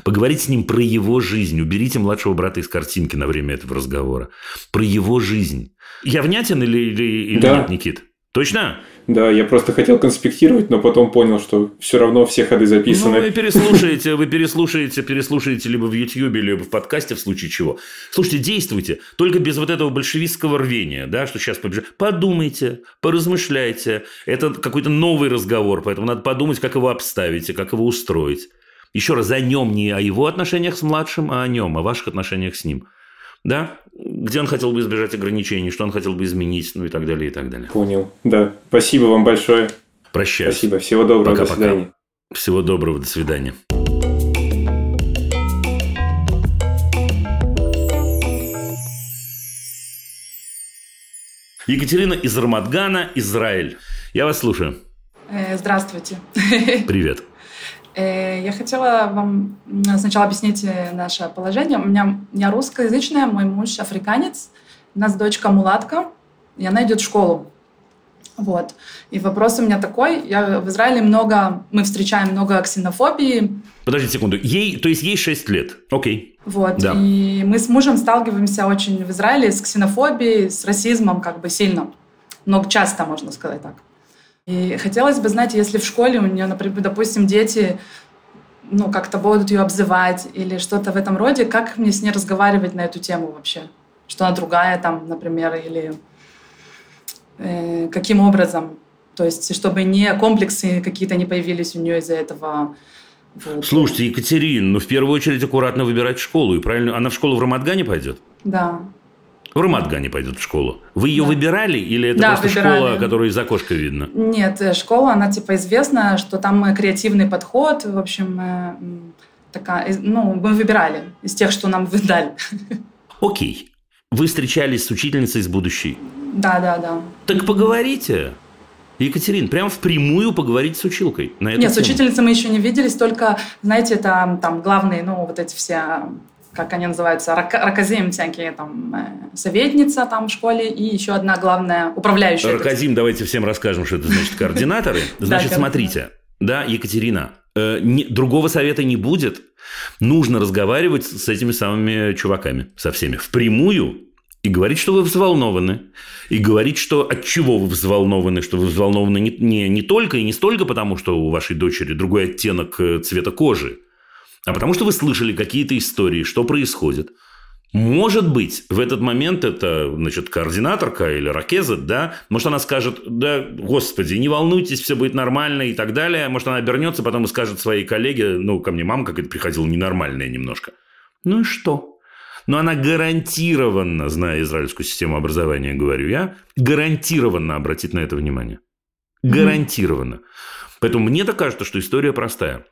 Поговорите с ним про его жизнь. Уберите младшего брата из картинки на время этого разговора. Про его жизнь. Я внятен или, или, или Да. нет, Никит? Точно? Да, я просто хотел конспектировать, но потом понял, что все равно все ходы Ну, вы записаны. переслушаете, вы переслушаете, переслушаете либо в Ютьюбе, либо в подкасте, в случае чего. Слушайте, действуйте, только без вот этого большевистского рвения, да, что сейчас побежать. Подумайте, поразмышляйте. Это какой-то новый разговор, поэтому надо подумать, как его обставить и как его устроить. Еще раз, о нем, не о его отношениях с младшим, а о нем, о ваших отношениях с ним. Да? Где он хотел бы избежать ограничений, что он хотел бы изменить, ну и так далее, и так далее. Понял. Да. Спасибо вам большое. Прощаюсь. Спасибо. Всего доброго. До Пока-пока. свидания. Всего доброго, до свидания. Екатерина из Рамадгана, Израиль. Я вас слушаю. Э, Здравствуйте. Привет. Э, Я хотела вам сначала объяснить э, наше положение. У меня я русскоязычная, мой муж африканец, у нас дочка мулатка, и она идет в школу. Вот. И вопрос у меня такой. Я в Израиле много, мы встречаем много ксенофобии. Подождите секунду. Ей, то есть ей 6 лет. Окей. Вот. Да. И мы с мужем сталкиваемся очень в Израиле с ксенофобией, с расизмом как бы сильно. Но часто, можно сказать так. И хотелось бы знать, если в школе у нее, например, допустим, дети ну, как-то будут ее обзывать или что-то в этом роде, как мне с ней разговаривать на эту тему вообще? Что она другая там, например, или э, каким образом? То есть, чтобы не комплексы какие-то не появились у нее из-за этого. Вот. Слушайте, Екатерина, ну в первую очередь аккуратно выбирать школу. И правильно, она в школу в Рамадгане пойдет? Да. В Рамадгане пойдет в школу. Вы ее Да. выбирали или это Да, просто выбирали. школа, которую из окошка видно? Нет, э, школа, она типа известна, что там э, креативный подход, в общем, э, такая, ну, мы выбирали из тех, что нам выдали. Окей. Вы встречались с учительницей из будущей. Да, да, да. Так поговорите. Екатерин, прям впрямую поговорить с училкой на эту Нет, с тему. учительницей мы еще не виделись, только, знаете, это там главные, ну, вот эти все, как они называются, рак- раказим всякие, там, э, советница там в школе и еще одна главная управляющая. Раказим, давайте всем расскажем, что это значит координаторы. Значит, смотрите. Да, Екатерина, э, другого совета не будет. Нужно разговаривать с этими самыми чуваками, со всеми, впрямую и говорить, что вы взволнованы. И говорить, что от чего вы взволнованы, что вы взволнованы не, не, не только и не столько потому, что у вашей дочери другой оттенок э, цвета кожи, а потому что вы слышали какие-то истории, что происходит. Может быть, в этот момент это, значит, координаторка или ракеза, да, может, она скажет, да, господи, не волнуйтесь, все будет нормально и так далее. Может, она обернется потом и скажет своей коллеге, ну, ко мне мама какая-то приходила ненормальная немножко. Ну и что? Но она гарантированно, зная израильскую систему образования, говорю я, гарантированно обратит на это внимание. Гарантированно. Поэтому мне так кажется, что история простая.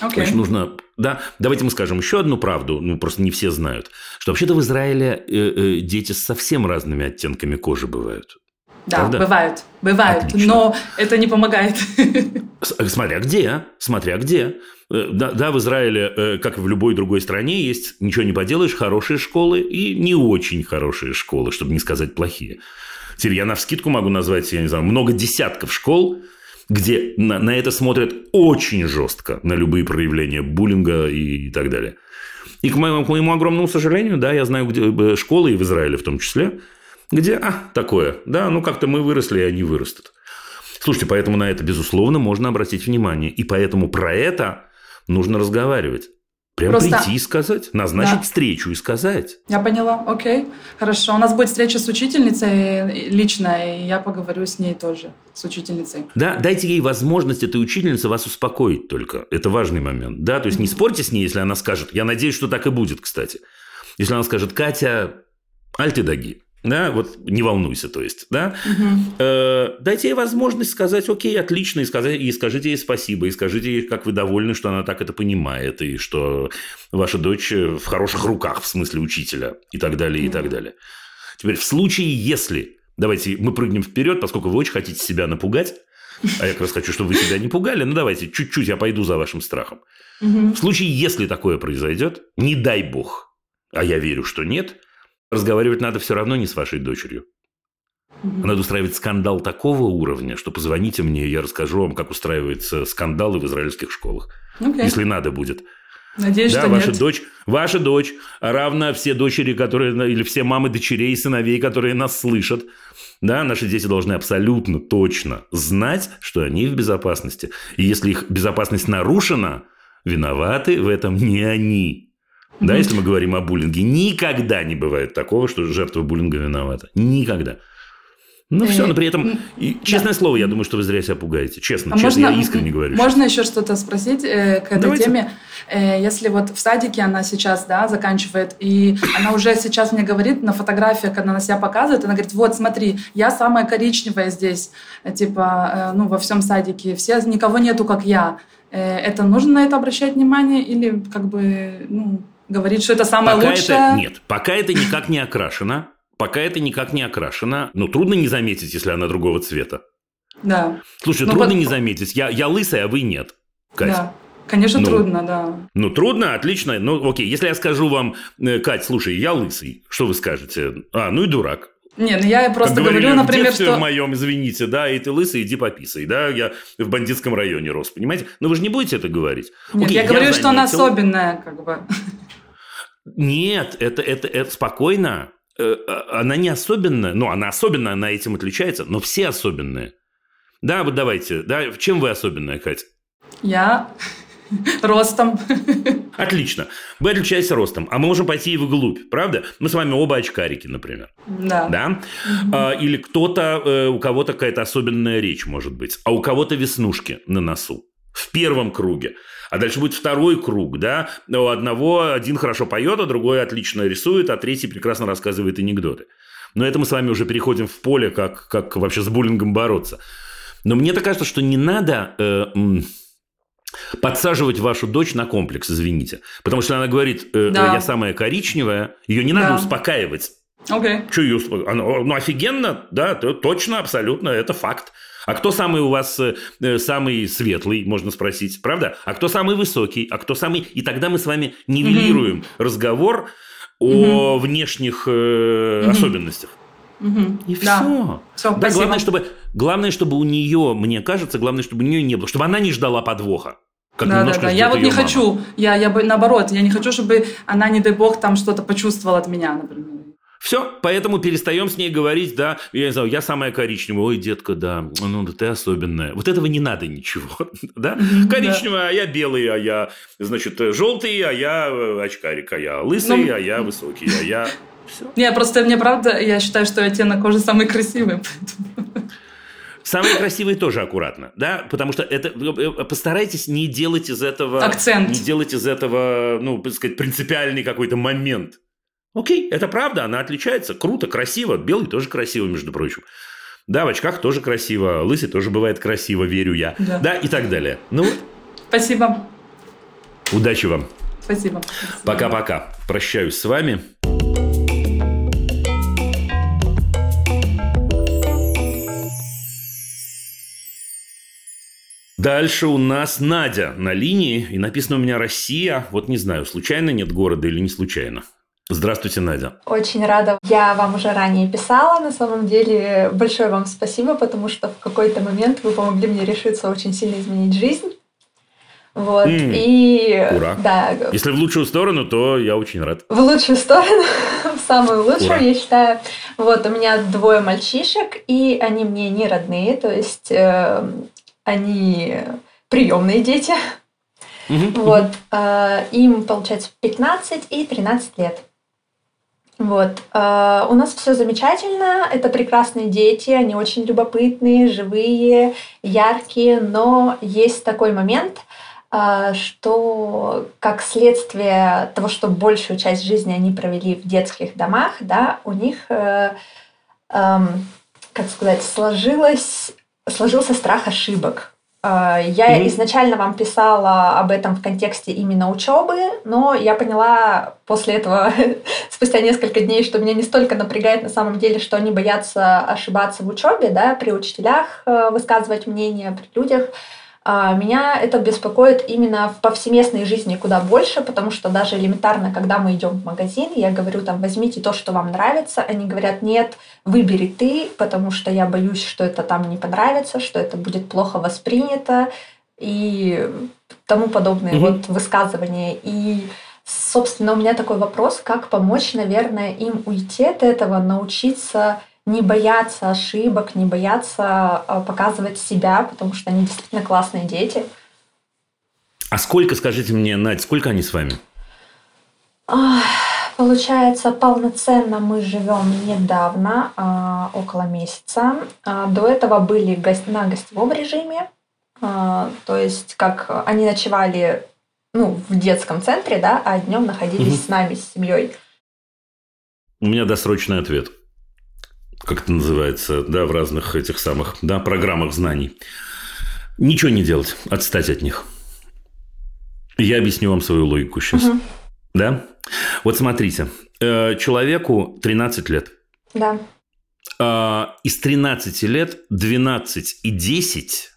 Окей. Значит, нужно... Да, давайте мы скажем еще одну правду, ну, просто не все знают, что вообще-то в Израиле э, э, дети с совсем разными оттенками кожи бывают. Да, правда? бывают, бывают, Отлично. но это не помогает. Э, Смотря где, смотря где. Э, Да, да, в Израиле, э, как и в любой другой стране, есть, ничего не поделаешь, хорошие школы и не очень хорошие школы, чтобы не сказать плохие. Теперь я на вскидку могу назвать, я не знаю, много десятков школ, где на, на это смотрят очень жестко, на любые проявления буллинга и, так далее. И к моему, к моему огромному сожалению, да, я знаю где, э, школы, и в Израиле в том числе, где, а, такое, да, ну как-то мы выросли, и они вырастут. Слушайте, поэтому на это, безусловно, можно обратить внимание. И поэтому про это нужно разговаривать. Прям Просто- прийти и сказать, назначить Да. встречу и сказать. Я поняла, окей, хорошо. У нас будет встреча с учительницей личная, и я поговорю с ней тоже, с учительницей. Да, дайте ей возможность этой учительницы вас успокоить только. Это важный момент. Да, то есть не спорьте с ней, если она скажет. Я надеюсь, что так и будет, кстати. Если она скажет, Катя, альтедаги, да, вот не волнуйся, то есть, да, э, дайте ей возможность сказать, окей, отлично, и, сказать, и скажите ей спасибо, и скажите ей, как вы довольны, что она так это понимает, и что ваша дочь в хороших руках, в смысле учителя, и так далее, и так далее. Теперь, в случае, если, давайте мы прыгнем вперед, поскольку вы очень хотите себя напугать, а я как раз хочу, чтобы вы себя не пугали, ну давайте, чуть-чуть я пойду за вашим страхом. В случае, если такое произойдет, не дай бог, а я верю, что нет – разговаривать надо все равно не с вашей дочерью. Надо устраивать скандал такого уровня, что позвоните мне, я расскажу вам, как устраиваются скандалы в израильских школах. Okay. Если надо будет. Надеюсь, да, что ваша нет. дочь, ваша дочь, равно все дочери, которые или все мамы дочерей и сыновей, которые нас слышат, да, наши дети должны абсолютно точно знать, что они в безопасности. И если их безопасность нарушена, виноваты в этом не они. Да, если мы говорим о буллинге, никогда не бывает такого, что жертва буллинга виновата. Никогда. Ну, все, но при этом, и, честное слово, я думаю, что вы зря себя пугаете. Честно, А честно, можно- я искренне говорю. Можно еще что-то спросить э, к этой Давайте. теме? Э, если вот в садике она сейчас, да, заканчивает, и она уже сейчас мне говорит на фотографиях, когда она себя показывает, она говорит, вот, смотри, я самая коричневая здесь, э, типа, э, ну, во всем садике, все, никого нету, как я. Э, это нужно на это обращать внимание или как бы, ну, говорить, что это самое Пока лучшее? это, нет, пока это никак не окрашено, пока это никак не окрашено, ну, трудно не заметить, если она другого цвета. Да, Слушай, Ну, трудно под- не заметить. Я, я лысая, а вы нет. Кать. да. Конечно, Ну. трудно, да. Ну, трудно, отлично. Ну, окей, если я скажу вам, э, Кать, слушай, я лысый, что вы скажете? А, ну и дурак. Не, ну я просто как говорю, в например, детстве что... в моем, извините, да, и ты лысый, иди пописай, да, я в бандитском районе рос, понимаете? Но вы же не будете это говорить. Нет, Окей, я говорю, что она заметил. особенная, как бы. Нет, это, это, это спокойно. Э, а- Она не особенная. Ну, она особенная, она этим отличается, но все особенные. Да, вот давайте. Да, в чем вы особенная, Катя? Я ростом. Отлично. Вы отличаетесь ростом, а мы можем пойти и вглубь, правда? Мы с вами оба очкарики, например. Да. Да? А, или кто-то, э, у кого-то какая-то особенная речь, может быть, а у кого-то веснушки на носу. В первом круге. А дальше будет второй круг, да? У одного один хорошо поет, а другой отлично рисует, а третий прекрасно рассказывает анекдоты. Но это мы с вами уже переходим в поле, как, как вообще с буллингом бороться. Но мне так кажется, что не надо э, подсаживать вашу дочь на комплекс, извините. Потому что она говорит, э, Да. я самая коричневая, ее не надо Да. успокаивать. Окей. Что ее успо- оно- Ну, офигенно, да, то- точно, абсолютно, это факт. А кто самый у вас э, э, самый светлый, можно спросить, правда? А кто самый высокий? А кто самый... И тогда мы с вами нивелируем разговор о внешних э, особенностях. Мгм. И Да. все. Да, спасибо. главное чтобы, главное, чтобы у нее, мне кажется, главное, чтобы у нее не было, чтобы она не ждала подвоха. Как Да, да, да. Я вот не мама. хочу. Я, я бы наоборот, я не хочу, чтобы она, не дай бог, там что-то почувствовала от меня, например. Все, поэтому перестаем с ней говорить, да, я не знаю, я самая коричневая, ой, детка, да, ну, да ты особенная. Вот этого не надо ничего, да? Коричневая, а я белый, а я, значит, желтый, а я э, очкарик, а я лысый, Ну, а я высокий, а я... Все. Не, просто мне правда, я считаю, что оттенок кожи самый красивый. поэтому- Самые красивые тоже аккуратно, да, потому что это э, постарайтесь не делать из этого Акцент. не делать из этого, ну, так сказать, принципиальный какой-то момент. Окей, это правда, она отличается, круто, красиво, белый тоже красиво, между прочим. Да, в очках тоже красиво, лысый тоже бывает красиво, верю я. Да. Да, и так далее. Ну, Спасибо. удачи вам. Спасибо. Пока-пока. Прощаюсь с вами. Дальше у нас Надя на линии, и написано у меня Россия. Вот не знаю, случайно нет города или не случайно. Здравствуйте, Надя. Очень рада. Я вам уже ранее писала. На самом деле, большое вам спасибо, потому что в какой-то момент вы помогли мне решиться очень сильно изменить жизнь. Вот. М, И ура. да, Если в лучшую сторону, то я очень рад. в лучшую сторону, в самую лучшую, Ура. я считаю. Вот у меня двое мальчишек, и они мне не родные, то есть э, они приемные дети. Вот. э, Им, получается, 15 и 13 лет. Вот. э, У нас все замечательно. Это прекрасные дети. Они очень любопытные, живые, яркие. Но есть такой момент. что как следствие того, что большую часть жизни они провели в детских домах, да, у них, э, эм, как сказать, сложилось, сложился страх ошибок. Э, я mm-hmm. изначально вам писала об этом в контексте именно учебы, но я поняла после этого, спустя несколько дней, что меня не столько напрягает на самом деле, что они боятся ошибаться в учебе, да, при учителях э, высказывать мнение, при людях, а, меня это беспокоит именно в повсеместной жизни куда больше, потому что даже элементарно, когда мы идем в магазин, я говорю там, возьмите то, что вам нравится, они говорят, нет, выбери ты, потому что я боюсь, что это там не понравится, что это будет плохо воспринято и тому подобные mm-hmm. вот высказывания. И, собственно, у меня такой вопрос, как помочь, наверное, им уйти от этого, научиться не бояться ошибок, не бояться а, показывать себя, потому что они действительно классные дети. А сколько, скажите мне, Надь, сколько они с вами? Получается, полноценно мы живем недавно, а, около месяца. А, до этого были на гостевом режиме. То есть, как они ночевали ну, в детском центре, да, а днем находились угу. с нами, с семьей. У меня досрочный ответ как это называется, да, в разных этих самых, да, программах знаний. Ничего не делать, отстать от них. Я объясню вам свою логику сейчас. Угу. Да? Вот смотрите, э, человеку 13 лет. Да. А, из 13 лет 12 и 10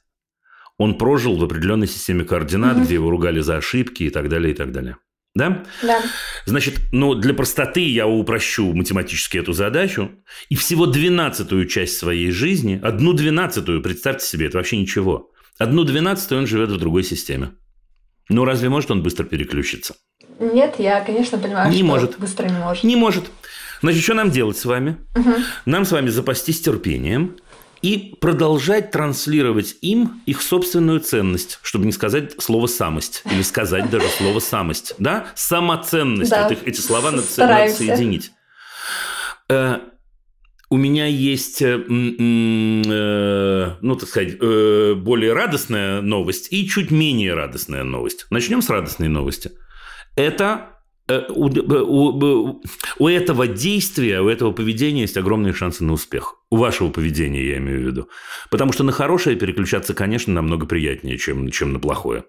он прожил в определенной системе координат, угу. где его ругали за ошибки и так далее, и так далее. Да? Да. Значит, ну, для простоты я упрощу математически эту задачу. И всего двенадцатую часть своей жизни, одну двенадцатую, представьте себе, это вообще ничего. Одну двенадцатую он живет в другой системе. Ну, разве может он быстро переключиться? Нет, я, конечно, понимаю, не что может. быстро не может. Не может. Значит, что нам делать с вами? Угу. Нам с вами запастись терпением и продолжать транслировать им их собственную ценность, чтобы не сказать слово «самость» или сказать даже слово «самость». Да? Самоценность. Да. Вот эти слова надо, надо соединить. Э, у меня есть, э, э, ну, так сказать, более радостная новость и чуть менее радостная новость. Начнем с радостной новости. Это у, у, у этого действия, у этого поведения есть огромные шансы на успех. У вашего поведения, я имею в виду. Потому что на хорошее переключаться, конечно, намного приятнее, чем, чем на плохое.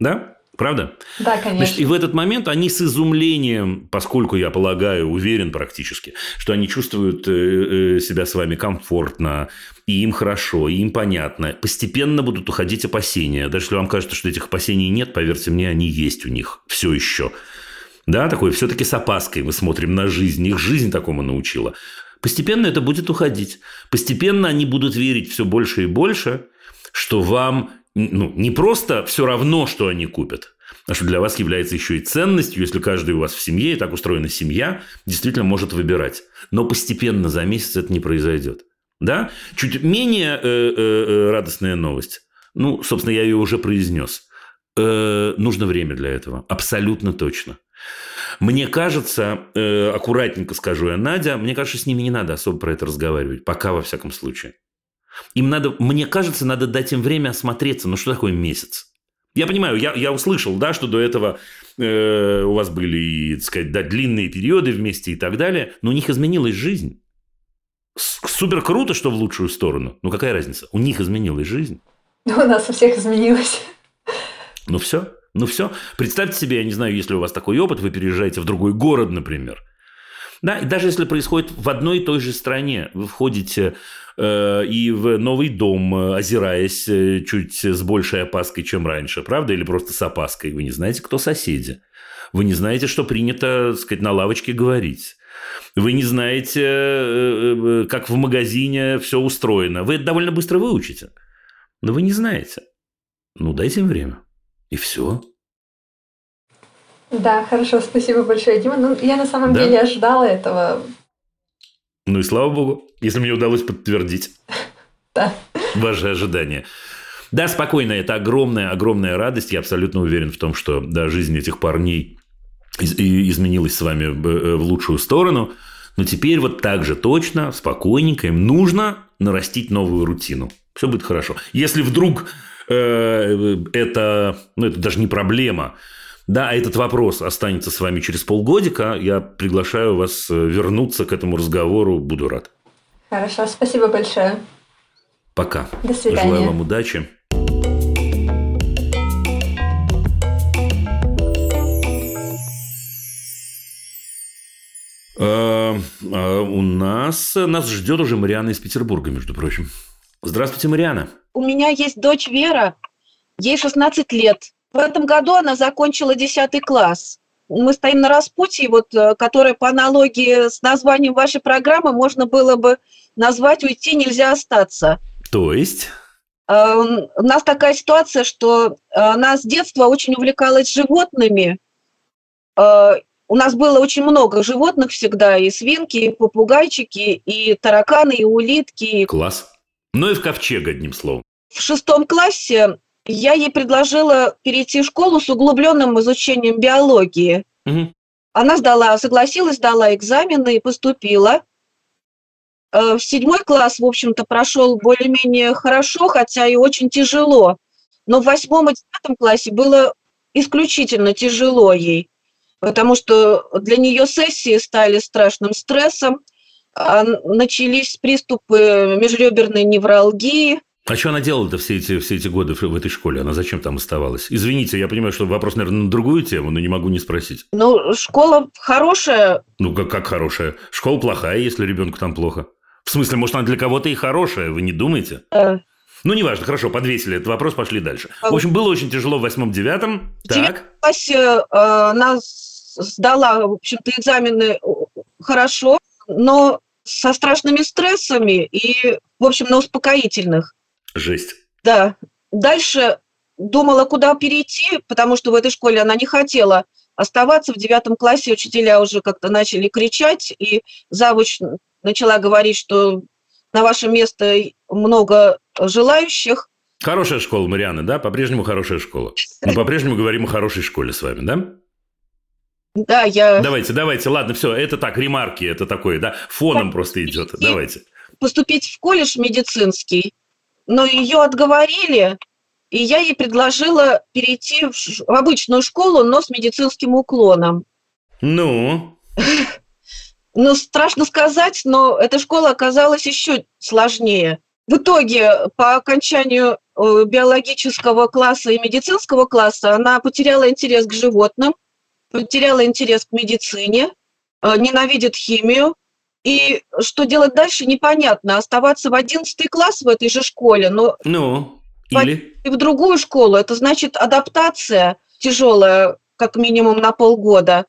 Да? Правда? Да, конечно. Значит, и в этот момент они с изумлением, поскольку я полагаю, уверен практически, что они чувствуют э, э, себя с вами комфортно, и им хорошо, и им понятно, постепенно будут уходить опасения. Даже если вам кажется, что этих опасений нет, поверьте мне, они есть у них все еще. Да, такой все-таки с опаской мы смотрим на жизнь. Их жизнь такому научила. Постепенно это будет уходить. Постепенно они будут верить все больше и больше, что вам ну, не просто все равно, что они купят, а что для вас является еще и ценностью, если каждый у вас в семье, и так устроена семья, действительно может выбирать. Но постепенно за месяц это не произойдет. Да? Чуть менее э, э, э радостная новость. Ну, собственно, я ее уже произнес. Э, нужно время для этого. Абсолютно точно. Мне кажется, э, аккуратненько скажу я, Надя, мне кажется, с ними не надо особо про это разговаривать. Пока, во всяком случае. Им надо, мне кажется, надо дать им время осмотреться. Ну, что такое месяц? Я понимаю, я, я услышал, да, что до этого э, у вас были, так сказать, да, длинные периоды вместе и так далее, но у них изменилась жизнь. Супер круто, что в лучшую сторону. Ну, какая разница? У них изменилась жизнь. У нас у всех изменилась. Ну, все. Ну все, представьте себе, я не знаю, если у вас такой опыт, вы переезжаете в другой город, например. Да, и даже если происходит в одной и той же стране, вы входите э, и в новый дом, э, озираясь э, чуть с большей опаской, чем раньше, правда, или просто с опаской, вы не знаете, кто соседи. Вы не знаете, что принято, так сказать, на лавочке говорить. Вы не знаете, э, как в магазине все устроено. Вы это довольно быстро выучите. Но вы не знаете. Ну, дайте им время. И все. Да, хорошо, спасибо большое, Дима. Ну, я на самом да? деле ожидала этого. Ну и слава богу, если мне удалось подтвердить да. ваши ожидания. Да, спокойно, это огромная, огромная радость. Я абсолютно уверен в том, что да, жизнь этих парней изменилась с вами э, в лучшую сторону. Но теперь вот так же точно, спокойненько им нужно нарастить новую рутину. Все будет хорошо. Если вдруг это, ну, это даже не проблема. Да, а этот вопрос останется с вами через полгодика. Я приглашаю вас э, вернуться к этому разговору. Буду рад. Хорошо, спасибо большое. Пока. До свидания. Желаю вам удачи. Э, э, У нас нас ждет уже Мариана из Петербурга, между прочим. Здравствуйте, Мариана. У меня есть дочь Вера, ей 16 лет. В этом году она закончила 10 класс. Мы стоим на распутье, вот, э, которое по аналогии с названием вашей программы можно было бы назвать «Уйти нельзя остаться». То есть? Э, У нас такая ситуация, что э, она с детства очень увлекалась животными. У нас было очень много животных всегда, и свинки, и попугайчики, и тараканы, и улитки, Класс. Ну и в ковчег, одним словом. в шестом классе я ей предложила перейти в школу с углубленным изучением биологии. Мгм. Она сдала, согласилась, сдала экзамены и поступила. Э, В седьмой класс, в общем-то, прошел более-менее хорошо, хотя и очень тяжело. Но в восьмом и девятом классе было исключительно тяжело ей, потому что для нее сессии стали страшным стрессом, начались приступы межреберной невралгии, А что она делала-то все эти, все эти годы в этой школе? Она зачем там оставалась? Извините, я понимаю, что вопрос, наверное, на другую тему, но не могу не спросить. Ну, школа хорошая, Ну, как, как хорошая? Школа плохая, если ребенку там плохо. В смысле, может, она для кого-то и хорошая, вы не думаете? э, Ну, неважно, хорошо, подвесили этот вопрос, пошли дальше. В общем, было очень тяжело в восьмом-девятом. В девятом Так, классе э, она с- сдала, в общем-то, экзамены э, хорошо, но со страшными стрессами и, в общем, на успокоительных. жесть. Да. Дальше думала, куда перейти, потому что в этой школе она не хотела оставаться. В девятом классе учителя уже как-то начали кричать, и завуч начала говорить, что на ваше место много желающих. Хорошая школа, Марианна, да? По-прежнему хорошая школа. Мы по-прежнему говорим о хорошей школе с вами, да? Да, я Давайте, давайте, ладно, все, это так, ремарки, это такое, да? Фоном просто идет. Давайте. поступить в колледж медицинский, но ее отговорили, и я ей предложила перейти в, ш- в обычную школу, но с медицинским уклоном. Ну, Ну, страшно сказать, но эта школа оказалась еще сложнее. В итоге, по окончанию э, биологического класса и медицинского класса, она потеряла интерес к животным, потеряла интерес к медицине, э, ненавидит химию. И что делать дальше, непонятно. Оставаться в 11 класс в этой же школе, но ну, или... и в другую школу, это значит адаптация тяжелая, как минимум на полгода.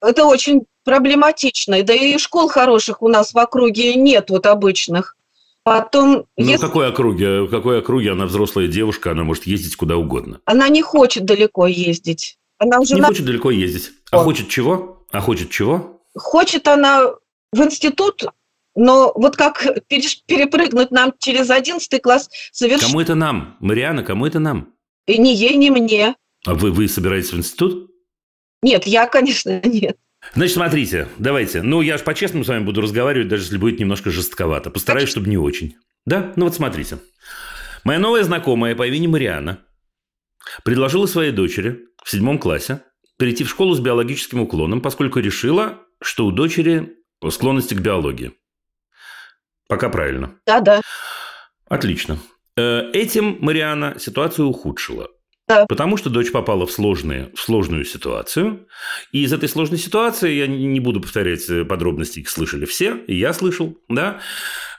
Это очень проблематично. Да и школ хороших у нас в округе нет вот обычных. Потом, Ну, если какой округе? В какой округе? Она взрослая девушка, она может ездить куда угодно. она не хочет далеко ездить, она уже Не на- хочет далеко ездить. А Вот. хочет чего? А хочет чего? хочет она в институт, но вот как перепрыгнуть нам через 11 класс совершенно Кому это нам? Мариана, кому это нам? и ни ей, ни мне. А вы, вы собираетесь в институт? Нет, я, конечно, нет. Значит, смотрите, давайте. Ну, я же по-честному с вами буду разговаривать, даже если будет немножко жестковато. Постараюсь, чтобы не очень. Да? Ну вот смотрите. Моя новая знакомая по имени Мариана предложила своей дочери в седьмом классе перейти в школу с биологическим уклоном, поскольку решила, что у дочери склонности к биологии. Пока правильно. Да-да. Отлично. Э, Этим Мариана ситуацию ухудшила. Да. Потому что дочь попала в, сложные, в сложную ситуацию. И из этой сложной ситуации, я не буду повторять э, подробности, их слышали все, и я слышал, да,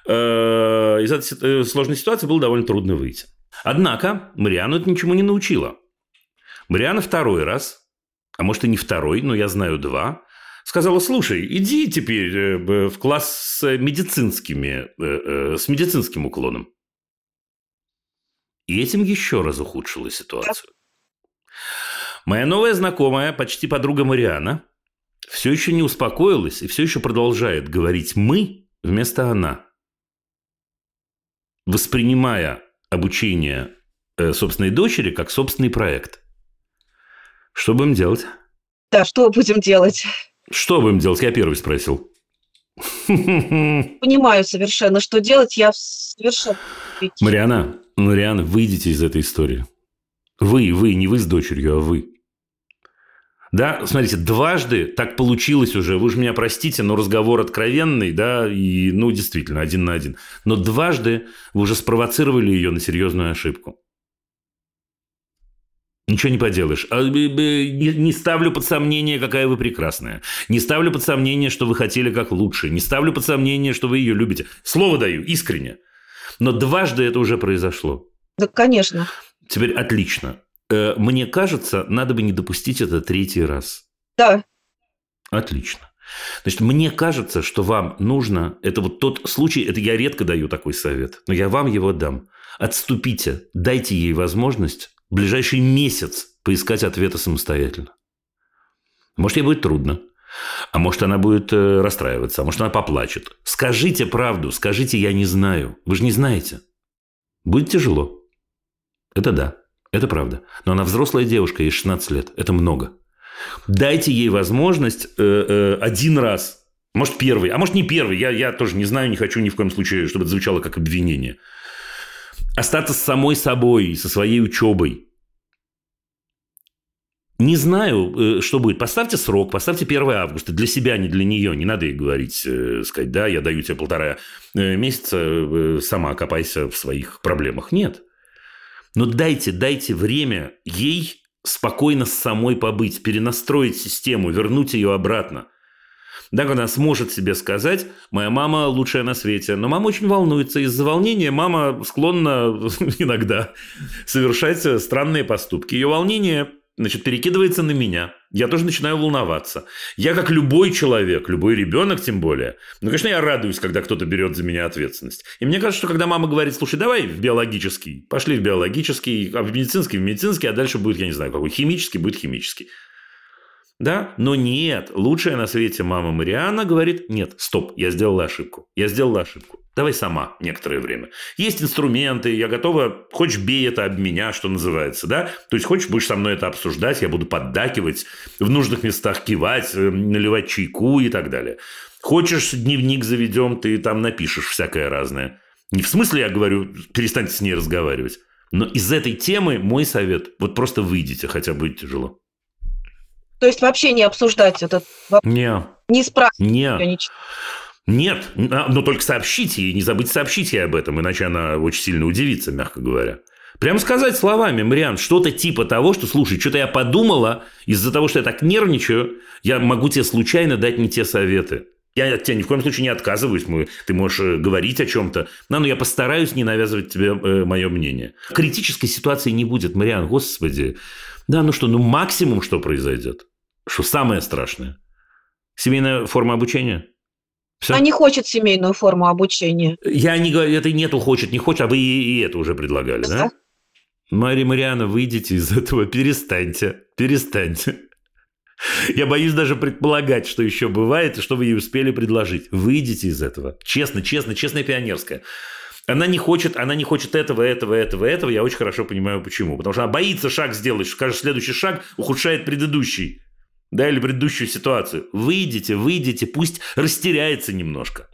э, из этой сложной ситуации было довольно трудно выйти. Однако Мариану это ничему не научило. Мариана второй раз, а может и не второй, но я знаю два, сказала, слушай, иди теперь э, в класс с медицинскими, э, э, с медицинским уклоном. И этим еще раз ухудшила ситуацию. Моя новая знакомая, почти подруга Мариана, все еще не успокоилась и все еще продолжает говорить «мы» вместо «она», воспринимая обучение э, собственной дочери как собственный проект. Что будем делать? Да, что будем делать? Что будем делать? Я первый спросил. Понимаю совершенно, что делать. Я совершенно... Мариана, реально, выйдите из этой истории. Вы, вы, не вы с дочерью, а вы. Да, смотрите, дважды так получилось уже. Вы же меня простите, но разговор откровенный, да, и, ну, действительно, один на один. Но дважды вы уже спровоцировали ее на серьезную ошибку. Ничего не поделаешь. А, не ставлю под сомнение, какая вы прекрасная. Не ставлю под сомнение, что вы хотели как лучше. Не ставлю под сомнение, что вы ее любите. Слово даю, искренне. Но дважды это уже произошло. Да, конечно. Теперь отлично. Э, мне кажется, надо бы не допустить это третий раз. Да. Отлично. Значит, мне кажется, что вам нужно, это вот тот случай, это я редко даю такой совет, но я вам его дам. Отступите, дайте ей возможность в ближайший месяц поискать ответа самостоятельно. Может, ей будет трудно. А может, она будет э, расстраиваться, а может, она поплачет. Скажите правду, скажите «я не знаю». Вы же не знаете. Будет тяжело. Это да, это правда. Но она взрослая девушка, ей 16 лет. Это много. Дайте ей возможность э, э, один раз, может, первый, а может, не первый, я, я тоже не знаю, не хочу ни в коем случае, чтобы это звучало как обвинение – остаться с самой собой, со своей учебой. Не знаю, э, что будет. Поставьте срок, поставьте 1 августа. Для себя, не для нее. Не надо ей говорить, сказать, да, я даю тебе полтора месяца, сама копайся в своих проблемах. Нет. Но дайте, дайте время ей спокойно с самой побыть, перенастроить систему, вернуть ее обратно – когда она сможет себе сказать, моя мама лучшая на свете. Но мама очень волнуется. Из-за волнения мама склонна иногда совершать странные поступки. Ее волнение значит, перекидывается на меня. Я тоже начинаю волноваться. Я, как любой человек, любой ребенок тем более, ну, конечно, я радуюсь, когда кто-то берет за меня ответственность. И мне кажется, что когда мама говорит, слушай, давай в биологический, пошли в биологический, а в медицинский, в медицинский, а дальше будет, я не знаю, какой, химический, будет химический. Да? Но нет, лучшая на свете мама Мариана говорит, нет, стоп, я сделала ошибку. Я сделала ошибку. Давай сама некоторое время. Есть инструменты, я готова, хочешь бей это об меня, что называется, да? То есть хочешь, будешь со мной это обсуждать, я буду поддакивать, в нужных местах кивать, э, наливать чайку и так далее. Хочешь, дневник заведем, ты там напишешь всякое разное. Не в смысле я говорю, перестаньте с ней разговаривать. Но из этой темы мой совет, вот просто выйдите, хотя будет тяжело. То есть вообще не обсуждать этот вопрос? Не. Не спрашивать не. Нет, но только сообщите ей, не забыть сообщить ей об этом, иначе она очень сильно удивится, мягко говоря. Прямо сказать словами, Мариан, что-то типа того, что, слушай, что-то я подумала, из-за того, что я так нервничаю, я могу тебе случайно дать не те советы. Я от тебя ни в коем случае не отказываюсь, мы, ты можешь э, говорить о чем-то, но я постараюсь не навязывать тебе э, мое мнение. Критической ситуации не будет, Мариан, господи. Да, ну что, ну максимум, что произойдет? Что самое страшное? Семейная форма обучения? Все? Она не хочет семейную форму обучения. Я не говорю, это нету хочет, не хочет, а вы и, это уже предлагали, да? да? Мария Мариана, выйдите из этого, перестаньте, перестаньте. Я боюсь даже предполагать, что еще бывает, и что вы ей успели предложить. Выйдите из этого. Честно, честно, честная пионерская. Она не хочет, она не хочет этого, этого, этого, этого. Я очень хорошо понимаю, почему. Потому что она боится шаг сделать. Скажет, следующий шаг ухудшает предыдущий да, или предыдущую ситуацию. Выйдите, выйдите, пусть растеряется немножко.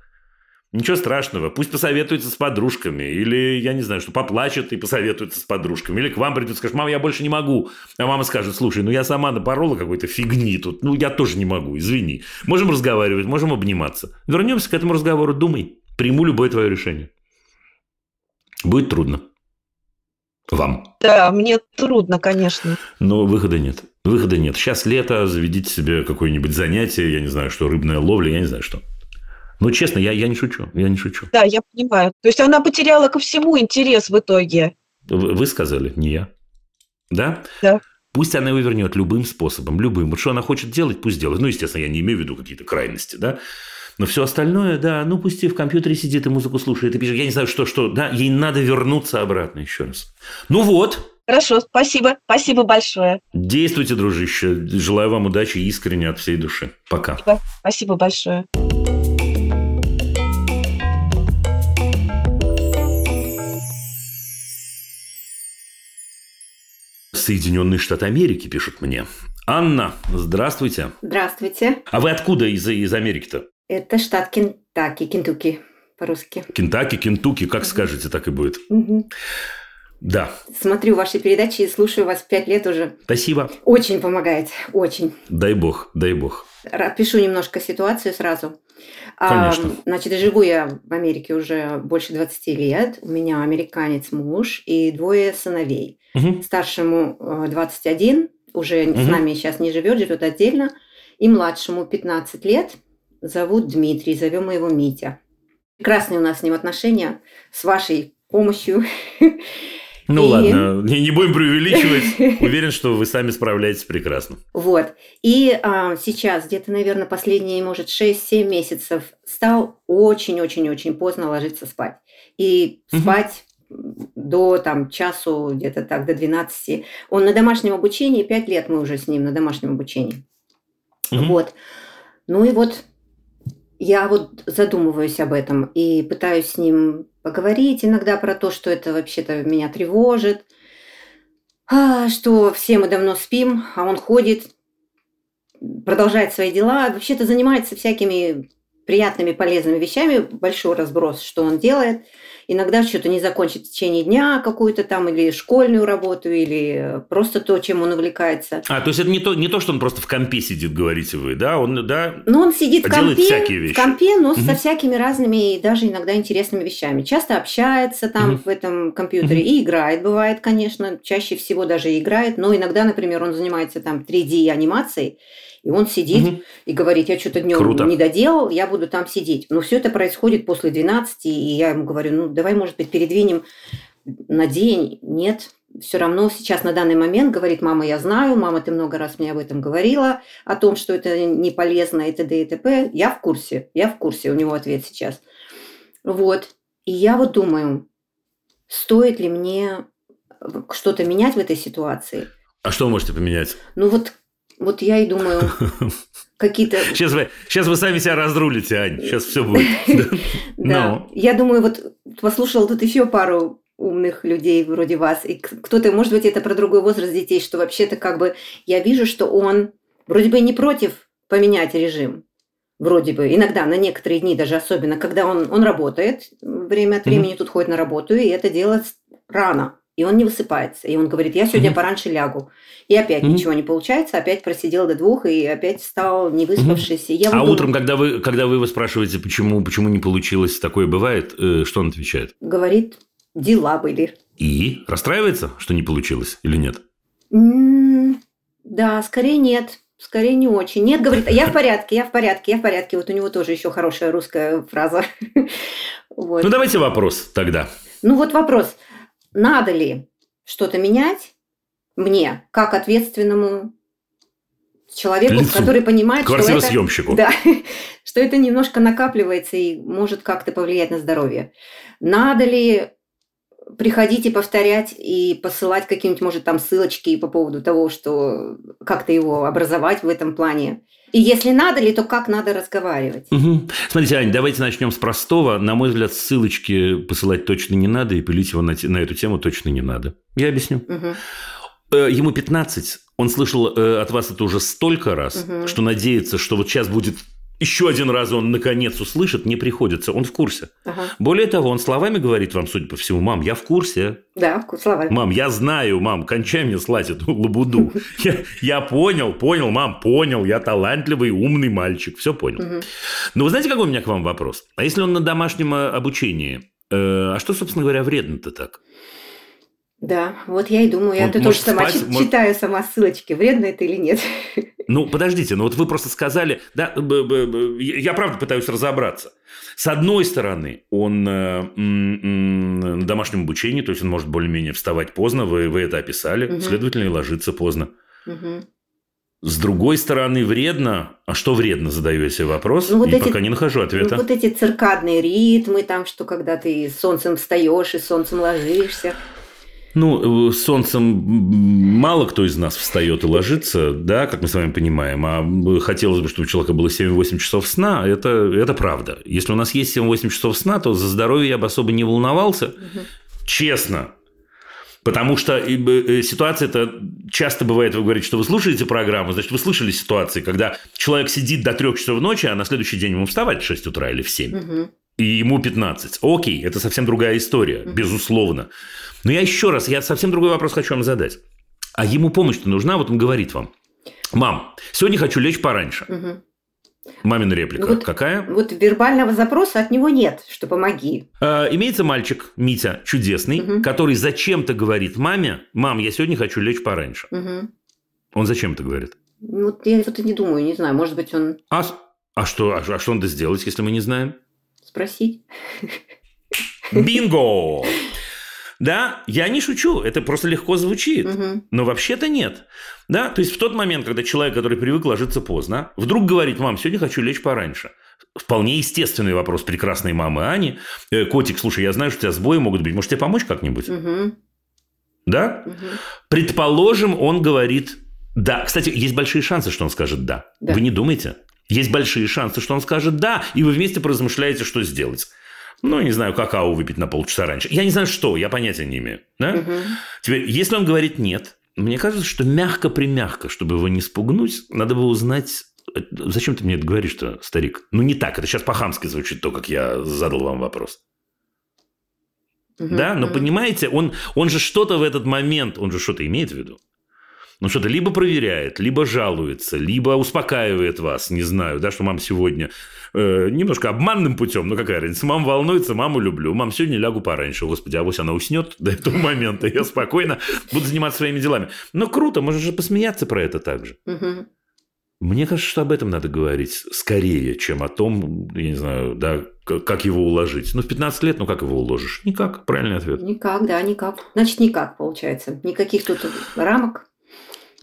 Ничего страшного, пусть посоветуется с подружками, или, я не знаю, что поплачет и посоветуется с подружками, или к вам придет и скажет, мама, я больше не могу. А мама скажет, слушай, ну я сама напорола какой-то фигни тут, ну я тоже не могу, извини. Можем разговаривать, можем обниматься. Вернемся к этому разговору, думай, приму любое твое решение. Будет трудно. Вам. Да, мне трудно, конечно. Но выхода нет. Выхода нет. Сейчас лето, заведите себе какое-нибудь занятие, я не знаю, что, рыбная ловля, я не знаю, что. Ну, честно, я, я не шучу, я не шучу. Да, я понимаю. То есть она потеряла ко всему интерес в итоге. Вы сказали, не я. Да? Да. Пусть она его вернет любым способом, любым. Вот что она хочет делать, пусть делает. Ну, естественно, я не имею в виду какие-то крайности, да. Но все остальное, да, ну пусть и в компьютере сидит и музыку слушает и пишет. Я не знаю, что, что, да, ей надо вернуться обратно еще раз. Ну вот, Хорошо, спасибо. Спасибо большое. Действуйте, дружище. Желаю вам удачи искренне от всей души. Пока. Спасибо, спасибо большое. Соединенные Штаты Америки пишут мне. Анна, здравствуйте. Здравствуйте. А вы откуда из, из Америки-то? Это штат Кентаки, Кентукки по-русски. Кентаки, Кентуки, как скажете, так и будет. Угу. Да, Смотрю ваши передачи и слушаю вас пять лет уже. спасибо. Очень помогает, очень. Дай бог, дай бог. Ра- Пишу немножко ситуацию сразу. А, Конечно. значит, живу я в Америке уже больше 20 лет. У меня американец муж и двое сыновей. Мгм. Старшему э, 21, уже с Мгм. нами сейчас не живет, живет отдельно. И младшему 15 лет. Зовут Дмитрий, зовем его Митя. Прекрасные у нас с ним отношения с вашей помощью. Ну И- ладно, не, не будем преувеличивать. Уверен, что вы сами справляетесь прекрасно. Вот. И а, сейчас, где-то, наверное, последние, может, 6-7 месяцев, стал очень-очень-очень поздно ложиться спать. И спать до там часу, где-то так, до 12. Он на домашнем обучении, 5 лет мы уже с ним на домашнем обучении. Вот. Ну и вот я вот задумываюсь об этом и пытаюсь с ним поговорить иногда про то, что это вообще-то меня тревожит, а, что все мы давно спим, а он ходит, продолжает свои дела, вообще-то занимается всякими приятными, полезными вещами, большой разброс, что он делает. Иногда что-то не закончит в течение дня какую-то там, или школьную работу, или просто то, чем он увлекается. А, то есть это не то, не то, что он просто в компе сидит, говорите вы, да? Он, да, Но он сидит в А компе, всякие вещи. в компе, но Мгм. со всякими разными и даже иногда интересными вещами. Часто общается там Мгм. в этом компьютере и играет, бывает, конечно, чаще всего даже играет, но иногда, например, он занимается там 3D анимацией, и он сидит Мгм. и говорит, я что-то днем Круто. не доделал, я буду там сидеть. Но все это происходит после 12, и я ему говорю, ну давай, может быть, передвинем на день. Нет, все равно сейчас на данный момент говорит, мама, я знаю, мама, ты много раз мне об этом говорила, о том, что это не полезно и т.д. и т.п. Я в курсе, я в курсе, у него ответ сейчас. Вот. И я вот думаю, стоит ли мне что-то менять в этой ситуации? А что вы можете поменять? Ну вот, вот я и думаю, какие-то... Сейчас вы, сейчас вы сами себя разрулите, Ань. Сейчас все будет. Да. Ну. Я думаю, вот послушала тут еще пару умных людей вроде вас, и кто-то, может быть, это про другой возраст детей, что вообще-то как бы я вижу, что он вроде бы не против поменять режим. Вроде бы. Иногда, на некоторые дни даже особенно, когда он, он работает, время от времени тут ходит на работу, и это делает рано. И он не высыпается. И он говорит, я сегодня Мгм. пораньше лягу. И опять Мгм. ничего не получается, опять просидел до двух, и опять встал не выспавшись. И я А думаю- утром, когда вы, когда вы его спрашиваете, почему, почему не получилось, такое бывает, э, что он отвечает? говорит, дела были. И расстраивается, что не получилось или нет? М, Да, скорее нет. Скорее не очень. Нет, говорит, я в порядке, я в порядке, я в порядке. Вот у него тоже еще хорошая русская фраза. Вот. Ну, давайте вопрос тогда. Ну вот вопрос, надо ли что-то менять мне, как ответственному человеку, Лицу. который понимает, что это, да, что это немножко накапливается и может как-то повлиять на здоровье. Надо ли приходить и повторять и посылать какие-нибудь, может, там ссылочки по поводу того, что как-то его образовать в этом плане? И если надо ли, то как надо разговаривать? Мгм. Смотрите, Ань, давайте начнем с простого. На мой взгляд, ссылочки посылать точно не надо, и пилить его на, на эту тему точно не надо. Я объясню. Э, Ему 15. Он слышал э, от вас это уже столько раз, Мгм. что надеется, что вот сейчас будет еще один раз он наконец услышит, не приходится. Он в курсе. Ага. Более того, он словами говорит вам, судя по всему, мам, я в курсе. Да, слова. Мам, я знаю, мам, кончай мне слать эту лабуду. Я, я понял, понял, мам, понял, я талантливый, умный мальчик, все понял. Мгм. Но вы знаете, какой у меня к вам вопрос? А если он на домашнем э, обучении, э, а что, собственно говоря, вредно-то так? Да, вот я и думаю, я тут тоже сама спать, может- читаю сама ссылочки, вредно это или нет. Ну, подождите, ну вот вы просто сказали, да, я правда пытаюсь разобраться. С одной стороны, он э, на домашнем обучении, то есть он может более-менее вставать поздно, вы, вы это описали, Мгм. следовательно, и ложиться поздно. Мгм. С другой стороны, вредно. А что вредно, задаю я себе вопрос, Ну, вот и эти- пока не нахожу Ну, ответа. вот эти циркадные ритмы, там, что когда ты солнцем встаешь и солнцем ложишься. Ну, э, с солнцем м, мало кто из нас встает и ложится, да, как мы с вами понимаем. А м, хотелось бы, чтобы у человека было 7-8 часов сна. Это, это правда. Если у нас есть 7-8 часов сна, то за здоровье я бы особо не волновался. Честно. Потому что э, ситуация это часто бывает, вы говорите, что вы слушаете программу, значит, вы слышали ситуации, когда человек сидит до 3 часов ночи, а на следующий день ему вставать в 6 утра или в 7. Мгм. и ему 15. Окей, это совсем другая история, безусловно. Но я еще раз, я совсем другой вопрос хочу вам задать. А ему помощь-то нужна? Вот он говорит вам. Мам, сегодня хочу лечь пораньше. Мгм. Мамина реплика. Вот- Какая? Вот вербального запроса от него нет, что помоги. Э, имеется мальчик, Митя, чудесный, Мгм. который зачем-то говорит маме, мам, я сегодня хочу лечь пораньше. Мгм. Он зачем это говорит? Вот я вот и не думаю, не знаю, может быть, он А, а что, а, а что надо сделать, если мы не знаем? спросить. Бинго! Да, я не шучу, это просто легко звучит. Мгм. Но вообще-то нет. Да? То есть в тот момент, когда человек, который привык ложиться поздно, вдруг говорит, мам, сегодня хочу лечь пораньше. Вполне естественный вопрос прекрасной мамы Ани. «Э, Котик, слушай, я знаю, что у тебя сбои могут быть. Может, тебе помочь как-нибудь? Мгм. Да? Мгм. Предположим, он говорит «да». Кстати, есть большие шансы, что он скажет «да». Да. Вы не думаете? Есть большие шансы, что он скажет «да», и вы вместе поразмышляете, что сделать. Ну, не знаю, какао выпить на полчаса раньше. Я не знаю, что, я понятия не имею. Да? Мгм. Теперь, если он говорит «нет», мне кажется, что мягко-примягко, чтобы его не спугнуть, надо бы узнать, э, зачем ты мне это говоришь-то, старик? Ну, не так, это сейчас по-хамски звучит то, как я задал вам вопрос. Мгм. Да, но понимаете, он, он же что-то в этот момент, он же что-то имеет в виду. Ну, что-то либо проверяет, либо жалуется, либо успокаивает вас, не знаю, да, что мам сегодня э, немножко обманным путем, ну какая разница, мам волнуется, маму люблю, мам сегодня лягу пораньше, господи, а авось она уснет до этого момента, я спокойно буду заниматься своими делами. Ну, круто, можно же посмеяться про это также. Мне кажется, что об этом надо говорить скорее, чем о том, я не знаю, да, как его уложить. Ну, в 15 лет, ну, как его уложишь? Никак, правильный ответ. Никак, да, никак. Значит, никак получается. Никаких тут рамок.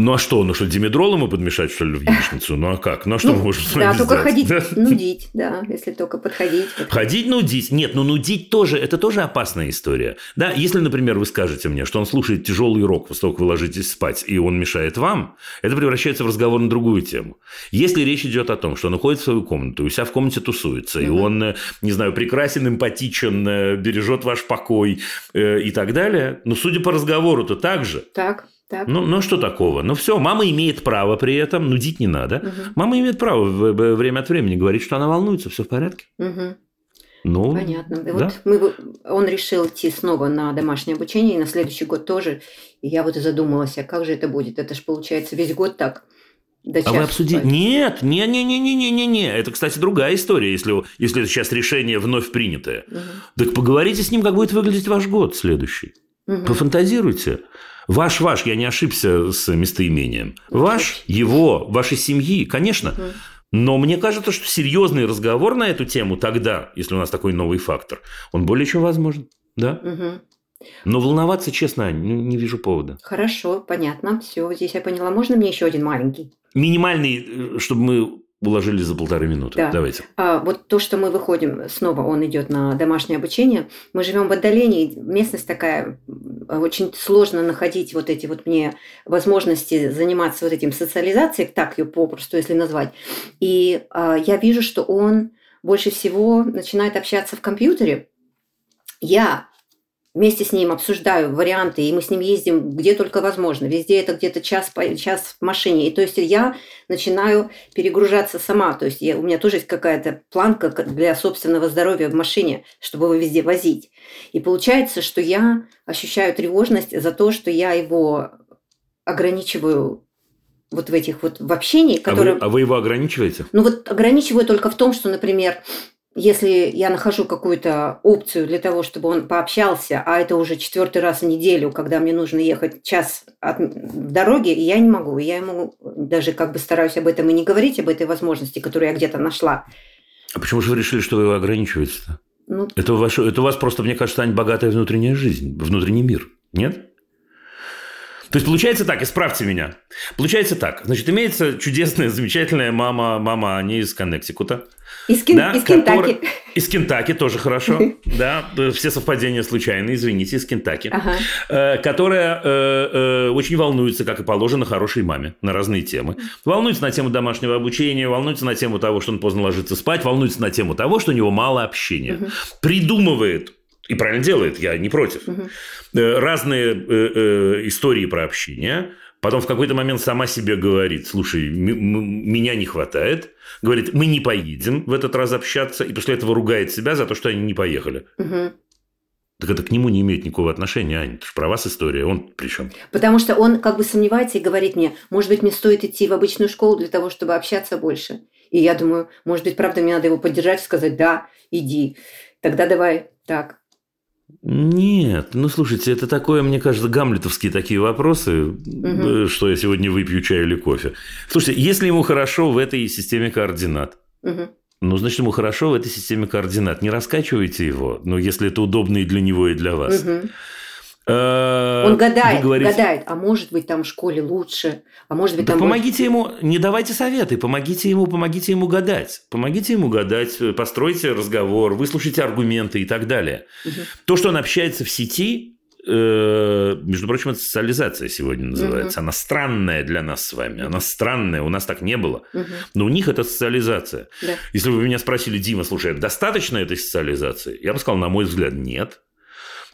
Ну а что, ну что, димедрол ему подмешать, что ли, в яичницу? Ну а как? Ну а что Ну, мы можем с Да, только сделать? ходить, Да? нудить, да, если только подходить. подходить. Ходить нудить? Нет, ну нудить тоже, это тоже опасная история. Да, если, например, вы скажете мне, что он слушает тяжелый рок после того, как вы ложитесь спать, и он мешает вам, это превращается в разговор на другую тему. Если речь идет о том, что он уходит в свою комнату, и у себя в комнате тусуется, и Мгм. он, э, не знаю, прекрасен, эмпатичен, э, бережет ваш покой э, и так далее, ну, судя по разговору-то так же. Так, так. Ну, ну что такого? Ну все, мама имеет право при этом, нудить не надо. Мгм. Мама имеет право время от времени говорить, что она волнуется, все в порядке. Мгм. Ну, Понятно. И да. Вот мы, он решил идти снова на домашнее обучение, и на следующий год тоже. И я вот и задумалась, а как же это будет? Это же получается весь год так. До А вы обсудили? Нет, не, не, не, не, не, не, не. Это, кстати, другая история, если, если это сейчас решение вновь принятое. Мгм. Так поговорите с ним, как будет выглядеть ваш год следующий. Мгм. Пофантазируйте. Ваш, ваш, я не ошибся с местоимением. Ваш, его, вашей семьи, конечно. Но мне кажется, что серьезный разговор на эту тему тогда, если у нас такой новый фактор, он более чем возможен. Да? Но волноваться, честно, не вижу повода. Хорошо, понятно. Все, здесь я поняла. Можно мне еще один маленький? Минимальный, э, чтобы мы уложились за полторы минуты. Да. Давайте. А, вот то, что мы выходим, снова он идет на домашнее обучение, мы живем в отдалении, местность такая, очень сложно находить вот эти вот мне возможности заниматься вот этим социализацией, так ее попросту, если назвать. И а, я вижу, что он больше всего начинает общаться в компьютере. Я вместе с ним обсуждаю варианты, и мы с ним ездим где только возможно. Везде это где-то час, по- час в машине. И то есть я начинаю перегружаться сама. То есть я, у меня тоже есть какая-то планка для собственного здоровья в машине, чтобы его везде возить. И получается, что я ощущаю тревожность за то, что я его ограничиваю вот в этих вот в общении, А, которое... вы, а вы его ограничиваете? Ну вот ограничиваю только в том, что, например, если я нахожу какую-то опцию для того, чтобы он пообщался, а это уже четвертый раз в неделю, когда мне нужно ехать час от в дороге, и я не могу. Я ему даже как бы стараюсь об этом и не говорить, об этой возможности, которую я где-то нашла. А почему же вы решили, что вы его ограничиваете-то? Ну, Это, ваше, это у вас просто, мне кажется, Ань, богатая внутренняя жизнь, внутренний мир. Нет? То есть получается так, исправьте меня. Получается так, значит, имеется чудесная, замечательная мама, мама Ани из Коннектикута. Из, Кин- Да, из Кентаки. который- Из Кентаки тоже хорошо. Да, все совпадения случайные, извините, из Кентаки. Ага. Э, которая э, э, очень волнуется, как и положено, хорошей маме на разные темы. Волнуется на тему домашнего обучения, волнуется на тему того, что он поздно ложится спать, волнуется на тему того, что у него мало общения. Придумывает и правильно делает, я не против. Э, Разные э, э, истории про общение, Потом в какой-то момент сама себе говорит, слушай, меня не хватает. Говорит, мы не поедем в этот раз общаться. И после этого ругает себя за то, что они не поехали. Мгм. Так это к нему не имеет никакого отношения, Аня. Это же про вас история. Он при чем? Потому что он как бы сомневается и говорит мне, может быть, мне стоит идти в обычную школу для того, чтобы общаться больше. И я думаю, может быть, правда, мне надо его поддержать и сказать, да, иди. Тогда давай так. Нет, ну слушайте, это такое, мне кажется, гамлетовские такие вопросы, э, что я сегодня выпью чай или кофе. Слушайте, если ему хорошо в этой системе координат, Мгм. ну, значит, ему хорошо в этой системе координат. Не раскачивайте его, но если это удобно и для него, и для вас. Мгм. Э, Он гадает, говорите- гадает, а может быть, там в школе лучше, а может быть, Да там... больше- помогите ему, не давайте советы, помогите ему, помогите ему гадать. Помогите ему гадать, постройте разговор, выслушайте аргументы и так далее. Мгм. То, что он общается в сети, э, между прочим, это социализация сегодня называется. Она странная для нас с вами. Она странная, у нас так не было. Мгм. Но у них это социализация. Да. Если бы вы меня спросили, Дима, слушай, а достаточно этой социализации? Я бы сказал, на мой взгляд, нет.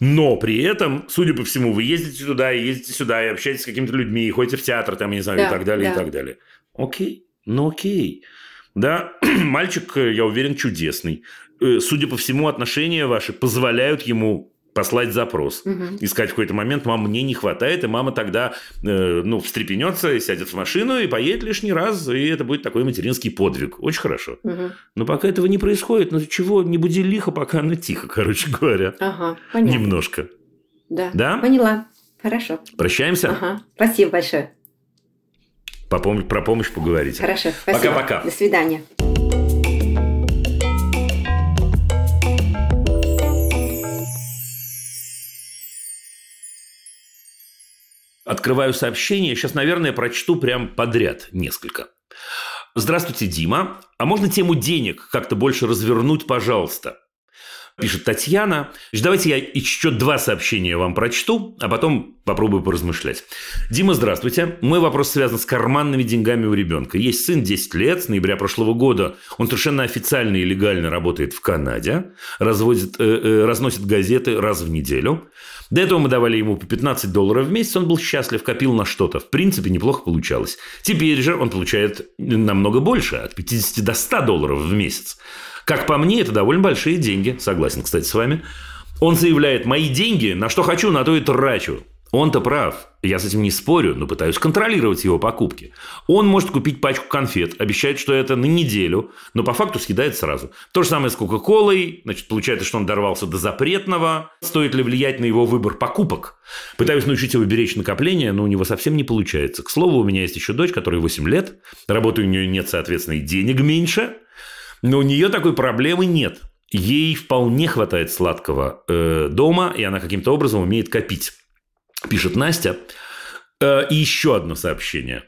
Но при этом, судя по всему, вы ездите туда и ездите сюда, и общаетесь с какими-то людьми, и ходите в театр, там, я не знаю, и Да, так далее, да. и так далее. Окей, ну окей. Да, мальчик, э, я уверен, чудесный. Э, Судя по всему, отношения ваши позволяют ему послать запрос. Мгм. И сказать в какой-то момент, мама, мне не хватает, и мама тогда э, ну, встрепенется, и сядет в машину, и поедет лишний раз, и это будет такой материнский подвиг. Очень хорошо. Мгм. Но пока этого не происходит, ну чего, не буди лихо, пока оно тихо, короче говоря. Ага, понятно. Немножко. Да. Да? Поняла. Хорошо. Прощаемся? Ага. Спасибо большое. По пом- про помощь поговорите. Хорошо. Спасибо. Пока-пока. До свидания. Открываю сообщение. Сейчас, наверное, прочту прям подряд несколько. Здравствуйте, Дима. А можно тему денег как-то больше развернуть, пожалуйста? Пишет Татьяна. Давайте я еще два сообщения вам прочту, а потом попробую поразмышлять. Дима, здравствуйте. Мой вопрос связан с карманными деньгами у ребенка. Есть сын 10 лет, с ноября прошлого года. Он совершенно официально и легально работает в Канаде, разводит, э, э, разносит газеты раз в неделю. До этого мы давали ему по 15 долларов в месяц, он был счастлив, копил на что-то. В принципе, неплохо получалось. Теперь же он получает намного больше, от 50 до 100 долларов в месяц. Как по мне, это довольно большие деньги. Согласен, кстати, с вами. Он заявляет, мои деньги, на что хочу, на то и трачу. Он-то прав. Я с этим не спорю, но пытаюсь контролировать его покупки. Он может купить пачку конфет, обещает, что это на неделю, но по факту съедает сразу. То же самое с Кока-Колой. Значит, получается, что он дорвался до запретного. Стоит ли влиять на его выбор покупок? Пытаюсь научить его беречь накопления, но у него совсем не получается. К слову, у меня есть еще дочь, которой 8 лет. Работы у нее нет, соответственно, и денег меньше. Но у нее такой проблемы нет. Ей вполне хватает сладкого э, дома, и она каким-то образом умеет копить. Пишет Настя. Э, и еще одно сообщение.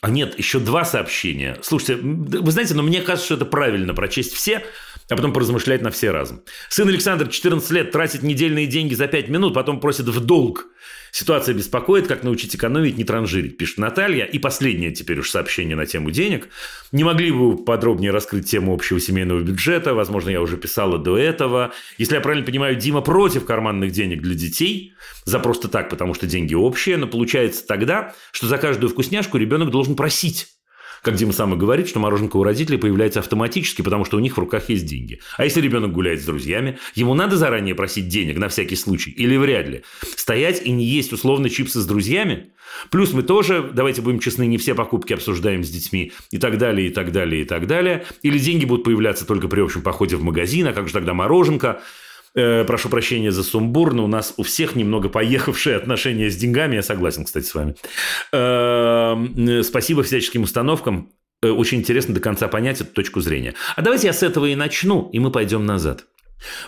А нет, еще два сообщения. Слушайте, вы знаете, но мне кажется, что это правильно прочесть все, а потом поразмышлять на все разом. Сын Александр, 14 лет, тратит недельные деньги за 5 минут, потом просит в долг. Ситуация беспокоит, как научить экономить, не транжирить, пишет Наталья. И последнее теперь уж сообщение на тему денег. Не могли бы вы подробнее раскрыть тему общего семейного бюджета? Возможно, я уже писала до этого. Если я правильно понимаю, Дима против карманных денег для детей. За просто так, потому что деньги общие. Но получается тогда, что за каждую вкусняшку ребенок должен просить. Как Дима сам и говорит, что мороженка у родителей появляется автоматически, потому что у них в руках есть деньги. А если ребенок гуляет с друзьями, ему надо заранее просить денег на всякий случай? Или вряд ли? Стоять и не есть условно чипсы с друзьями? Плюс мы тоже, давайте будем честны, не все покупки обсуждаем с детьми и так далее, и так далее, и так далее. Или деньги будут появляться только при общем походе в магазин, а как же тогда мороженка? Э, прошу прощения за сумбур, но у нас у всех немного поехавшие отношения с деньгами. Я согласен, кстати, с вами. Э, э, спасибо всяческим установкам. Э, Очень интересно до конца понять эту точку зрения. А давайте я с этого и начну, и мы пойдем назад.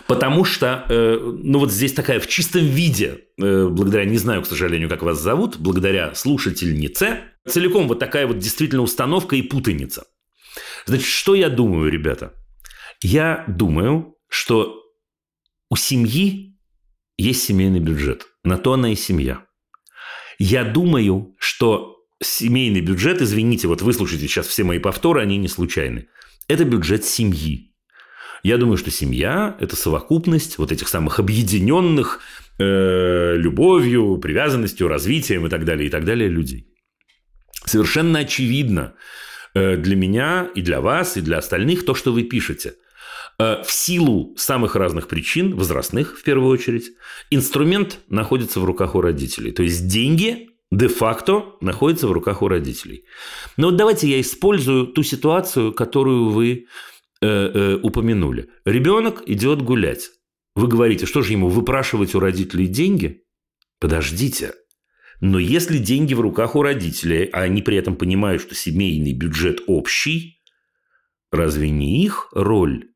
Потому что, ну вот здесь такая в чистом виде, благодаря, не знаю, к сожалению, как вас зовут, благодаря слушательнице, целиком вот такая вот действительно установка и путаница. Значит, что я думаю, ребята? Я думаю, что у семьи есть семейный бюджет. На то она и семья. Я думаю, что семейный бюджет, извините, вот выслушайте сейчас все мои повторы, они не случайны. Это бюджет семьи. Я думаю, что семья – это совокупность вот этих самых объединенных э, любовью, привязанностью, развитием и так далее, и так далее людей. Совершенно очевидно э, для меня и для вас, и для остальных то, что вы пишете. Э, в силу самых разных причин, возрастных в первую очередь, инструмент находится в руках у родителей. То есть деньги де-факто находятся в руках у родителей. Но вот давайте я использую ту ситуацию, которую вы э, э, упомянули. Ребенок идет гулять. Вы говорите, что же ему выпрашивать у родителей деньги? Подождите. Но если деньги в руках у родителей, а они при этом понимают, что семейный бюджет общий, разве не их роль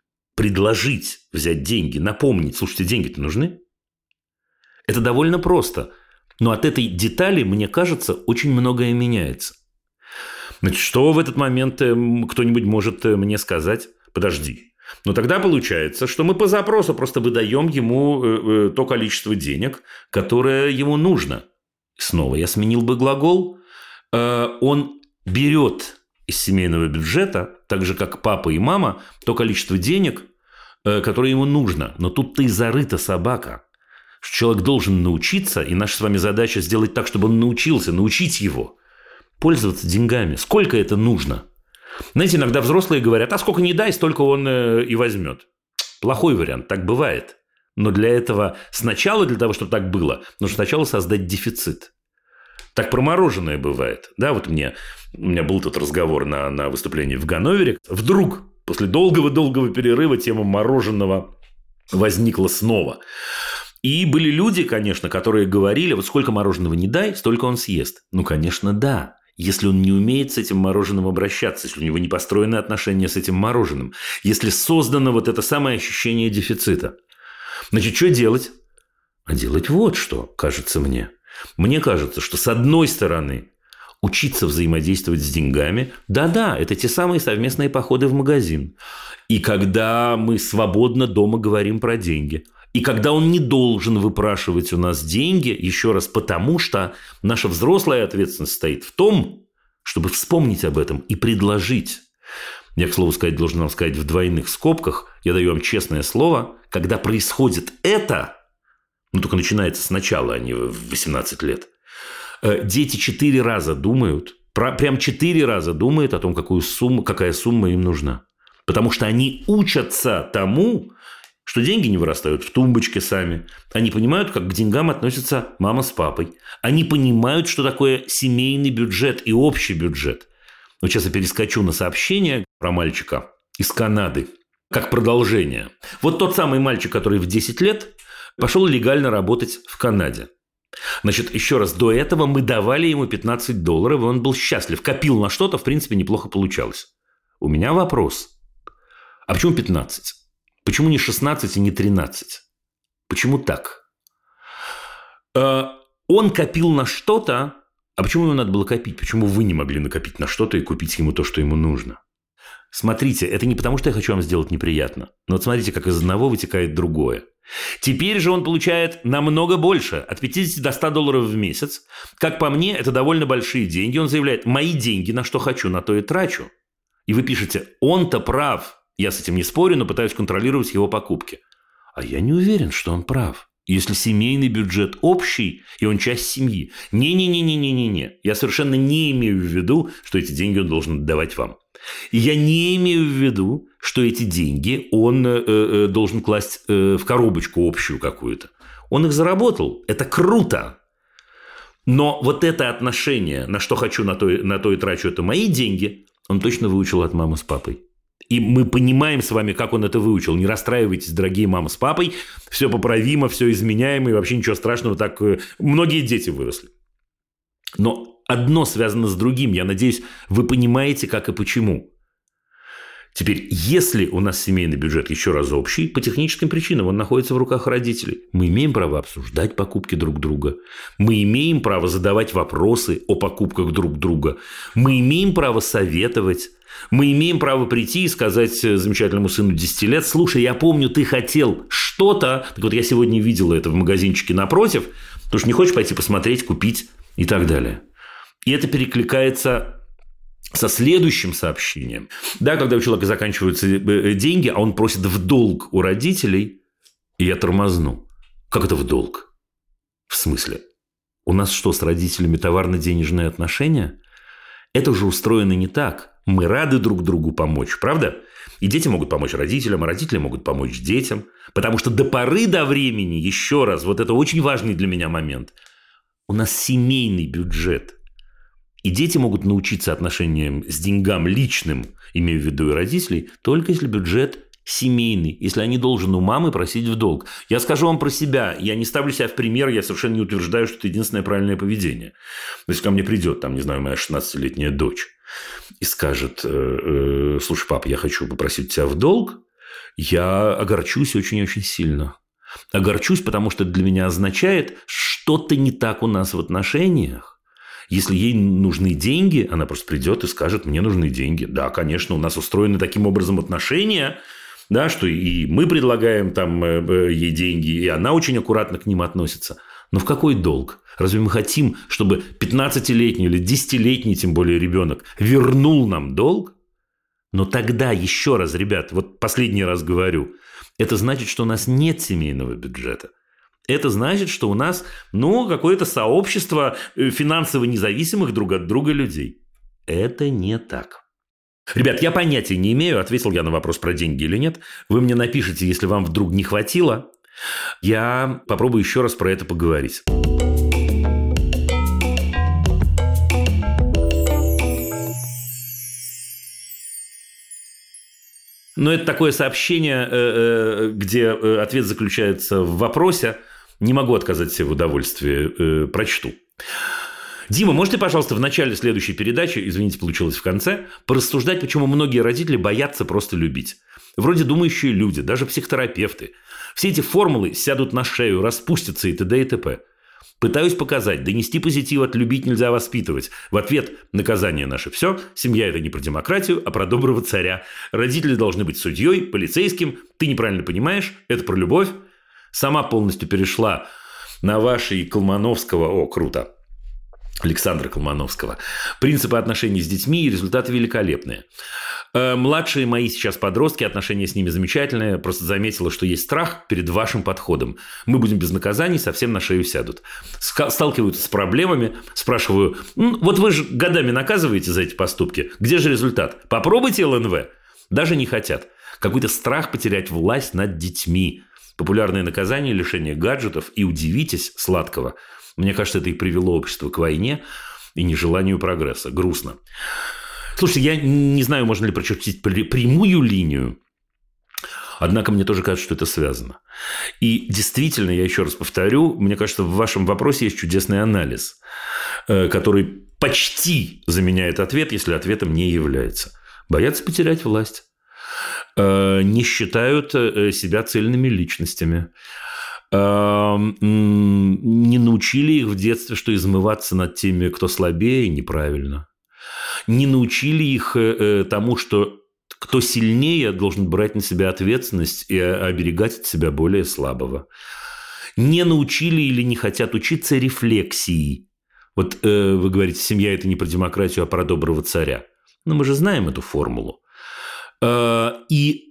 предложить взять деньги, напомнить, слушайте, деньги-то нужны? Это довольно просто. Но от этой детали, мне кажется, очень многое меняется. Значит, что в этот момент э, кто-нибудь может э, мне сказать? Подожди. Но тогда получается, что мы по запросу просто выдаем ему э, то количество денег, которое ему нужно. Снова я сменил бы глагол. Он берет из семейного бюджета, так же как папа и мама, то количество денег, которое ему нужно. Но тут ты зарыта собака человек должен научиться, и наша с вами задача сделать так, чтобы он научился, научить его пользоваться деньгами. Сколько это нужно? Знаете, иногда взрослые говорят, а сколько не дай, столько он э, и возьмет. Плохой вариант, так бывает. Но для этого сначала, для того, чтобы так было, нужно сначала создать дефицит. Так промороженное бывает. Да, вот мне, у меня был тут разговор на, на выступлении в Ганновере. Вдруг, после долгого-долгого перерыва, тема мороженого возникла снова. И были люди, конечно, которые говорили, вот сколько мороженого не дай, столько он съест. Ну, конечно, да. Если он не умеет с этим мороженым обращаться, если у него не построены отношения с этим мороженым, если создано вот это самое ощущение дефицита. Значит, что делать? А делать вот что, кажется мне. Мне кажется, что с одной стороны учиться взаимодействовать с деньгами. Да-да, это те самые совместные походы в магазин. И когда мы свободно дома говорим про деньги – и когда он не должен выпрашивать у нас деньги, еще раз потому, что наша взрослая ответственность стоит в том, чтобы вспомнить об этом и предложить. Я, к слову сказать, должен вам сказать в двойных скобках, я даю вам честное слово, когда происходит это, ну только начинается сначала, а не в 18 лет, дети четыре раза думают, прям четыре раза думают о том, какую сумму, какая сумма им нужна. Потому что они учатся тому, что деньги не вырастают в тумбочке сами. Они понимают, как к деньгам относятся мама с папой. Они понимают, что такое семейный бюджет и общий бюджет. Но сейчас я перескочу на сообщение про мальчика из Канады, как продолжение. Вот тот самый мальчик, который в 10 лет пошел легально работать в Канаде. Значит, еще раз, до этого мы давали ему 15 долларов, и он был счастлив, копил на что-то, в принципе, неплохо получалось. У меня вопрос. А почему 15? Почему не 16 и не 13? Почему так? Э, он копил на что-то, а почему ему надо было копить? Почему вы не могли накопить на что-то и купить ему то, что ему нужно? Смотрите, это не потому, что я хочу вам сделать неприятно. Но вот смотрите, как из одного вытекает другое. Теперь же он получает намного больше, от 50 до 100 долларов в месяц. Как по мне, это довольно большие деньги. Он заявляет, мои деньги, на что хочу, на то и трачу. И вы пишете, он-то прав. Я с этим не спорю, но пытаюсь контролировать его покупки. А я не уверен, что он прав. Если семейный бюджет общий, и он часть семьи. Не-не-не-не-не-не-не. Я совершенно не имею в виду, что эти деньги он должен отдавать вам. И я не имею в виду, что эти деньги он э, э, должен класть э, в коробочку общую какую-то. Он их заработал. Это круто. Но вот это отношение, на что хочу, на то, на то и трачу, это мои деньги, он точно выучил от мамы с папой. И мы понимаем с вами, как он это выучил. Не расстраивайтесь, дорогие мамы с папой. Все поправимо, все изменяемо, и вообще ничего страшного. Так э, многие дети выросли. Но одно связано с другим. Я надеюсь, вы понимаете, как и почему. Теперь, если у нас семейный бюджет еще раз общий, по техническим причинам он находится в руках родителей. Мы имеем право обсуждать покупки друг друга. Мы имеем право задавать вопросы о покупках друг друга. Мы имеем право советовать. Мы имеем право прийти и сказать э, замечательному сыну 10 лет, слушай, я помню, ты хотел что-то, так вот я сегодня видела это в магазинчике напротив, потому что не хочешь пойти посмотреть, купить и так далее. И это перекликается со следующим сообщением. Да, когда у человека заканчиваются э, деньги, а он просит в долг у родителей, и я тормозну. Как это в долг? В смысле? У нас что, с родителями товарно-денежные отношения? Это же устроено не так. Мы рады друг другу помочь, правда? И дети могут помочь родителям, а родители могут помочь детям. Потому что до поры до времени, еще раз, вот это очень важный для меня момент, у нас семейный бюджет. И дети могут научиться отношениям с деньгам личным, имею в виду и родителей, только если бюджет семейный, если они должны у мамы просить в долг. Я скажу вам про себя. Я не ставлю себя в пример, я совершенно не утверждаю, что это единственное правильное поведение. Есть, ко мне придет, там, не знаю, моя 16-летняя дочь и скажет, «Э, э, слушай, пап, я хочу попросить тебя в долг, я огорчусь очень-очень сильно. Огорчусь, потому что для меня означает, что-то не так у нас в отношениях. Если ей нужны деньги, она просто придет и скажет, мне нужны деньги. Да, конечно, у нас устроены таким образом отношения, да, что и мы предлагаем там э, ей деньги, и она очень аккуратно к ним относится. Но в какой долг? Разве мы хотим, чтобы 15-летний или 10-летний, тем более ребенок, вернул нам долг? Но тогда, еще раз, ребят, вот последний раз говорю, это значит, что у нас нет семейного бюджета. Это значит, что у нас, ну, какое-то сообщество э, финансово независимых друг от друга людей. Это не так. Ребят, я понятия не имею, ответил я на вопрос про деньги или нет. Вы мне напишите, если вам вдруг не хватило. Я попробую еще раз про это поговорить. Но это такое сообщение, э, э, где э, ответ заключается в вопросе. Не могу отказать себе в удовольствии. Прочту. Дима, можете, пожалуйста, в начале следующей передачи, извините, получилось в конце, порассуждать, почему многие родители боятся просто любить? Вроде думающие люди, даже психотерапевты. Все эти формулы сядут на шею, распустятся и т.д. и т.п. Пытаюсь показать, донести позитив от любить нельзя воспитывать. В ответ наказание наше все. Семья это не про демократию, а про доброго царя. Родители должны быть судьей, полицейским. Ты неправильно понимаешь, это про любовь. Сама полностью перешла на ваши Колмановского. О, круто. Александра Колмановского. Принципы отношений с детьми и результаты великолепные. Э, младшие мои сейчас подростки, отношения с ними замечательные. Просто заметила, что есть страх перед вашим подходом. Мы будем без наказаний, совсем на шею сядут. Сталкиваются с проблемами. Спрашиваю, вот вы же годами наказываете за эти поступки. Где же результат? Попробуйте ЛНВ. Даже не хотят. Какой-то страх потерять власть над детьми. Популярные наказания, лишение гаджетов и удивитесь сладкого – мне кажется, это и привело общество к войне и нежеланию прогресса. Грустно. Слушайте, я не знаю, можно ли прочертить прямую линию, Однако мне тоже кажется, что это связано. И действительно, я еще раз повторю, мне кажется, в вашем вопросе есть чудесный анализ, э, который почти заменяет ответ, если ответом не является. Боятся потерять власть. Э, не считают э, себя цельными личностями не научили их в детстве, что измываться над теми, кто слабее, неправильно. Не научили их э, э, тому, что кто сильнее должен брать на себя ответственность и оберегать от себя более слабого. Не научили или не хотят учиться рефлексии. Вот э, вы говорите, семья – это не про демократию, а про доброго царя. Но мы же знаем эту формулу. Э, и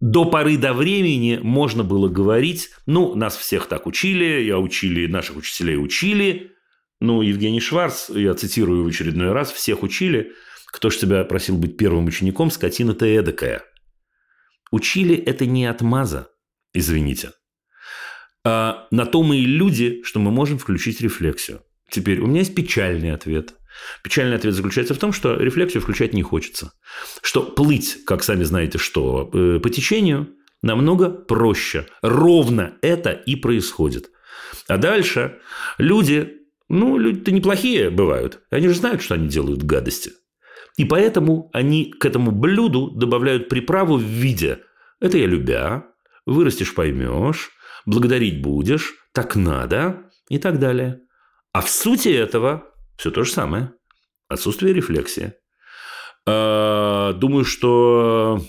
до поры до времени можно было говорить, ну, нас всех так учили, я учили, наших учителей учили, ну, Евгений Шварц, я цитирую в очередной раз, всех учили, кто ж тебя просил быть первым учеником, скотина ты эдакая. Учили это не от маза, извините. А на то мы и люди, что мы можем включить рефлексию. Теперь у меня есть печальный ответ – Печальный ответ заключается в том, что рефлексию включать не хочется. Что плыть, как сами знаете, что э, по течению намного проще. Ровно это и происходит. А дальше люди, ну, люди-то неплохие бывают. Они же знают, что они делают гадости. И поэтому они к этому блюду добавляют приправу в виде «это я любя», «вырастешь, поймешь», «благодарить будешь», «так надо» и так далее. А в сути этого все то же самое. Отсутствие рефлексии. А, думаю, что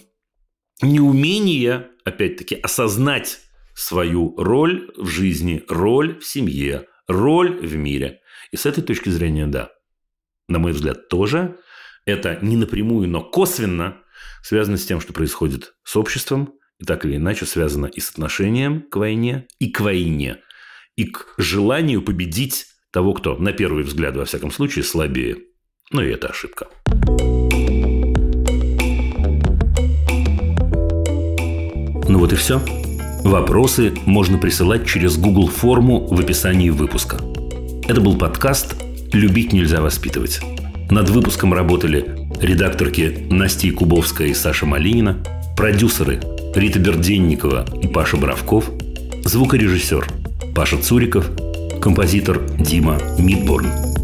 неумение, опять-таки, осознать свою роль в жизни, роль в семье, роль в мире. И с этой точки зрения, да, на мой взгляд, тоже это не напрямую, но косвенно связано с тем, что происходит с обществом, и так или иначе связано и с отношением к войне, и к войне, и к желанию победить того, кто, на первый взгляд, во всяком случае, слабее. Ну и это ошибка. Ну вот и все. Вопросы можно присылать через Google форму в описании выпуска. Это был подкаст «Любить нельзя воспитывать». Над выпуском работали редакторки Настя Кубовская и Саша Малинина, продюсеры Рита Берденникова и Паша Бравков, звукорежиссер Паша Цуриков, композитор Дима Мидборн.